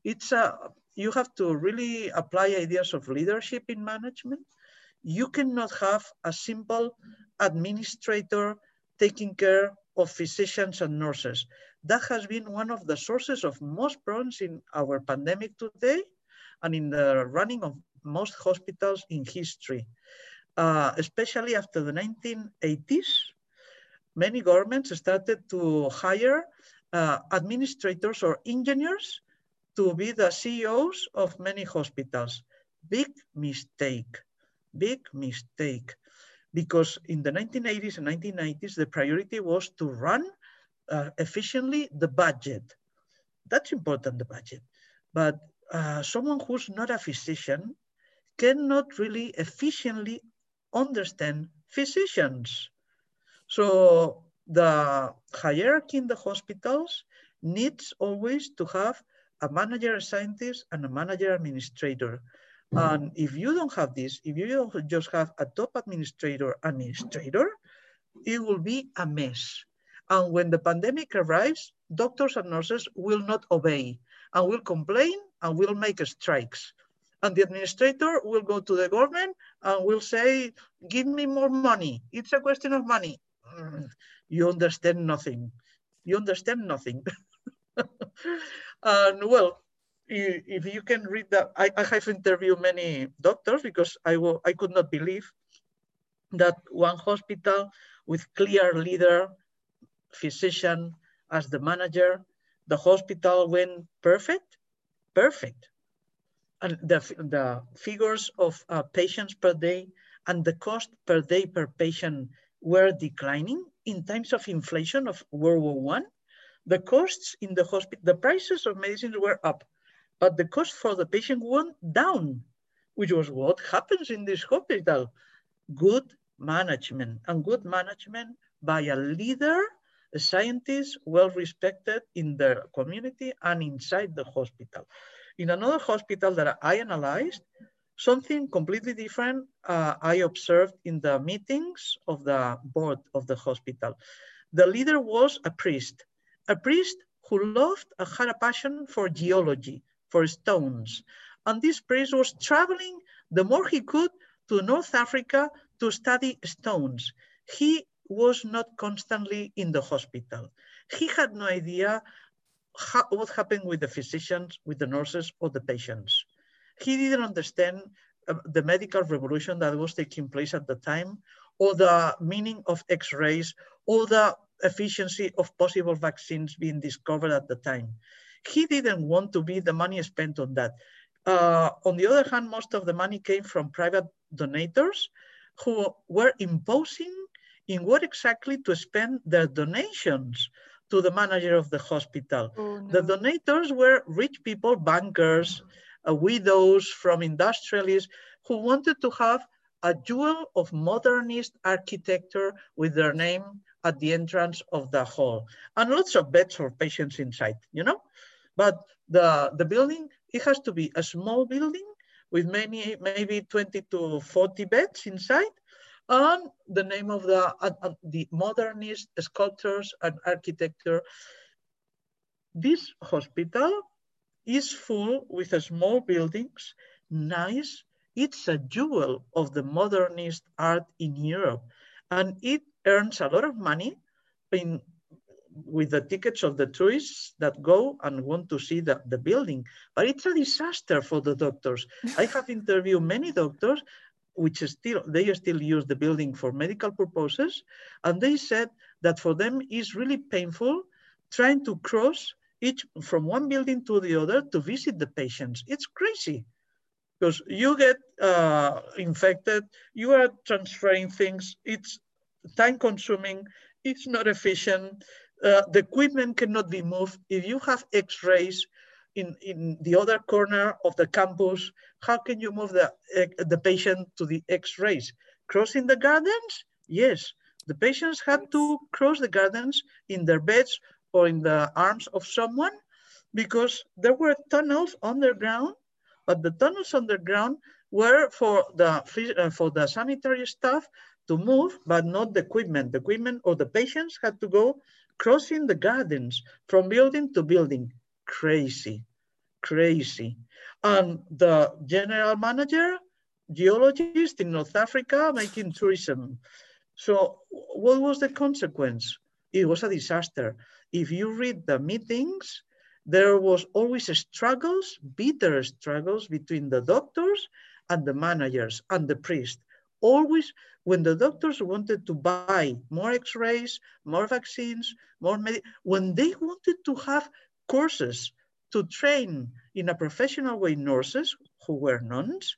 It's a, you have to really apply ideas of leadership in management. You cannot have a simple administrator taking care of physicians and nurses that has been one of the sources of most problems in our pandemic today and in the running of most hospitals in history. Uh, especially after the 1980s, many governments started to hire uh, administrators or engineers to be the CEOs of many hospitals. Big mistake, big mistake. Because in the 1980s and 1990s, the priority was to run uh, efficiently the budget. That's important, the budget. But uh, someone who's not a physician cannot really efficiently understand physicians. So the hierarchy in the hospitals needs always to have a manager scientist and a manager administrator. And if you don't have this, if you just have a top administrator administrator, it will be a mess. And when the pandemic arrives, doctors and nurses will not obey and will complain and will make strikes. And the administrator will go to the government and will say, give me more money. It's a question of money. Mm, you understand nothing. You understand nothing. (laughs) and well, if you can read that, I, I have interviewed many doctors because I, I could not believe that one hospital with clear leader, physician as the manager, the hospital went perfect, perfect. And the, the figures of uh, patients per day and the cost per day per patient were declining in times of inflation of World War One. The costs in the hospital, the prices of medicines were up, but the cost for the patient went down, which was what happens in this hospital. Good management and good management by a leader, a scientist, well respected in their community and inside the hospital. In another hospital that I analyzed, something completely different uh, I observed in the meetings of the board of the hospital. The leader was a priest, a priest who loved, uh, had a passion for geology, for stones. And this priest was traveling the more he could to North Africa to study stones. He was not constantly in the hospital. He had no idea how, what happened with the physicians, with the nurses, or the patients. He didn't understand uh, the medical revolution that was taking place at the time, or the meaning of X-rays, or the efficiency of possible vaccines being discovered at the time. He didn't want to be the money spent on that. Uh, on the other hand, most of the money came from private donators who were imposing in what exactly to spend their donations to the manager of the hospital. Oh, no. The donators were rich people, bankers, uh, widows from industrialists who wanted to have a jewel of modernist architecture with their name at the entrance of the hall and lots of beds for patients inside, you know? But the, the building, it has to be a small building with many, maybe 20 to 40 beds inside and the name of the, uh, the modernist sculptors and architecture. This hospital is full with small buildings, nice. It's a jewel of the modernist art in Europe. And it earns a lot of money in, with the tickets of the tourists that go and want to see the, the building. But it's a disaster for the doctors. I have interviewed many doctors which still they still use the building for medical purposes and they said that for them is really painful trying to cross each from one building to the other to visit the patients. It's crazy because you get uh, infected, you are transferring things, it's time consuming, it's not efficient, uh, the equipment cannot be moved. If you have x-rays in, in the other corner of the campus, how can you move the, uh, the patient to the x-rays? Crossing the gardens? Yes, the patients had to cross the gardens in their beds or in the arms of someone because there were tunnels underground, but the tunnels underground were for the, uh, for the sanitary staff to move, but not the equipment. The equipment or the patients had to go crossing the gardens from building to building. Crazy, crazy. And the general manager, geologist in North Africa, making tourism. So what was the consequence? It was a disaster if you read the meetings, there was always struggles, bitter struggles between the doctors and the managers and the priest. always when the doctors wanted to buy more x-rays, more vaccines, more med when they wanted to have courses to train in a professional way nurses who were nuns,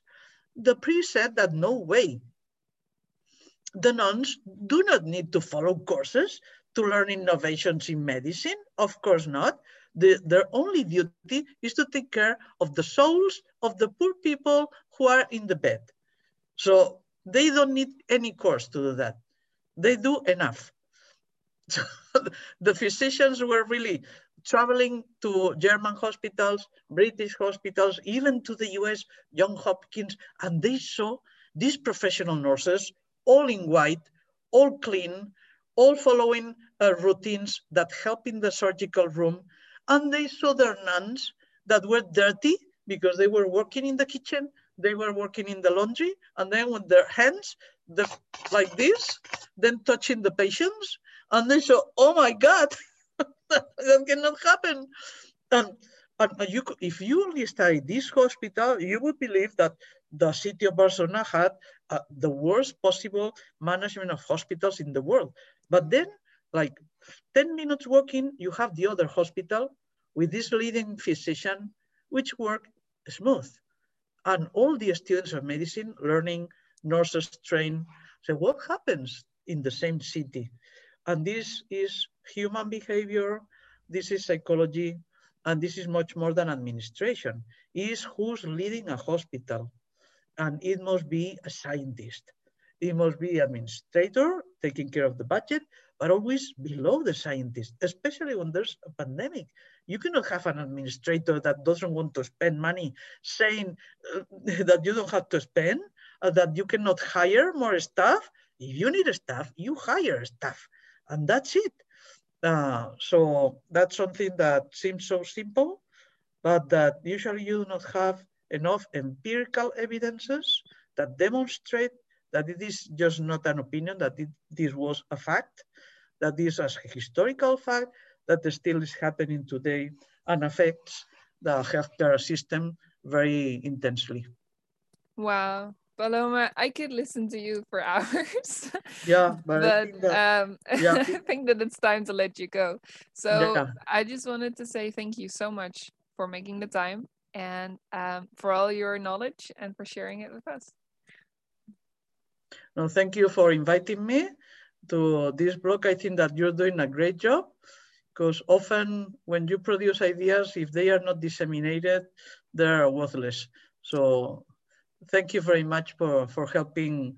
the priest said that no way. The nuns do not need to follow courses to learn innovations in medicine. Of course not. The, their only duty is to take care of the souls of the poor people who are in the bed. So they don't need any course to do that. They do enough. (laughs) The physicians were really traveling to German hospitals, British hospitals, even to the US, John Hopkins, and they saw these professional nurses all in white, all clean, all following uh, routines that help in the surgical room. And they saw their nuns that were dirty because they were working in the kitchen, they were working in the laundry, and then with their hands, the, like this, then touching the patients. And they saw, oh my God, (laughs) that cannot happen. And, and you, if you only study this hospital, you would believe that the city of Barcelona had uh, the worst possible management of hospitals in the world. But then, like 10 minutes walking, you have the other hospital with this leading physician, which work smooth. And all the students of medicine learning, nurses train. So what happens in the same city? And this is human behavior, this is psychology, and this is much more than administration. It is who's leading a hospital. And it must be a scientist. It must be administrator taking care of the budget, but always below the scientist, especially when there's a pandemic. You cannot have an administrator that doesn't want to spend money saying uh, (laughs) that you don't have to spend, uh, that you cannot hire more staff. If you need staff, you hire staff, and that's it. Uh, so that's something that seems so simple, but that usually you do not have enough empirical evidences that demonstrate that it is just not an opinion, that it, this was a fact, that this is a historical fact, that still is happening today and affects the healthcare system very intensely. Wow. Paloma, I could listen to you for (laughs) hours. Yeah, but, but I, think that, um, yeah. (laughs) I think that it's time to let you go. So Yeah. I just wanted to say thank you so much for making the time and um, for all your knowledge and for sharing it with us. no, thank you for inviting me to this blog. I think that you're doing a great job because often when you produce ideas, if they are not disseminated, they're worthless. So thank you very much for, for helping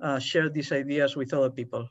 uh, share these ideas with other people.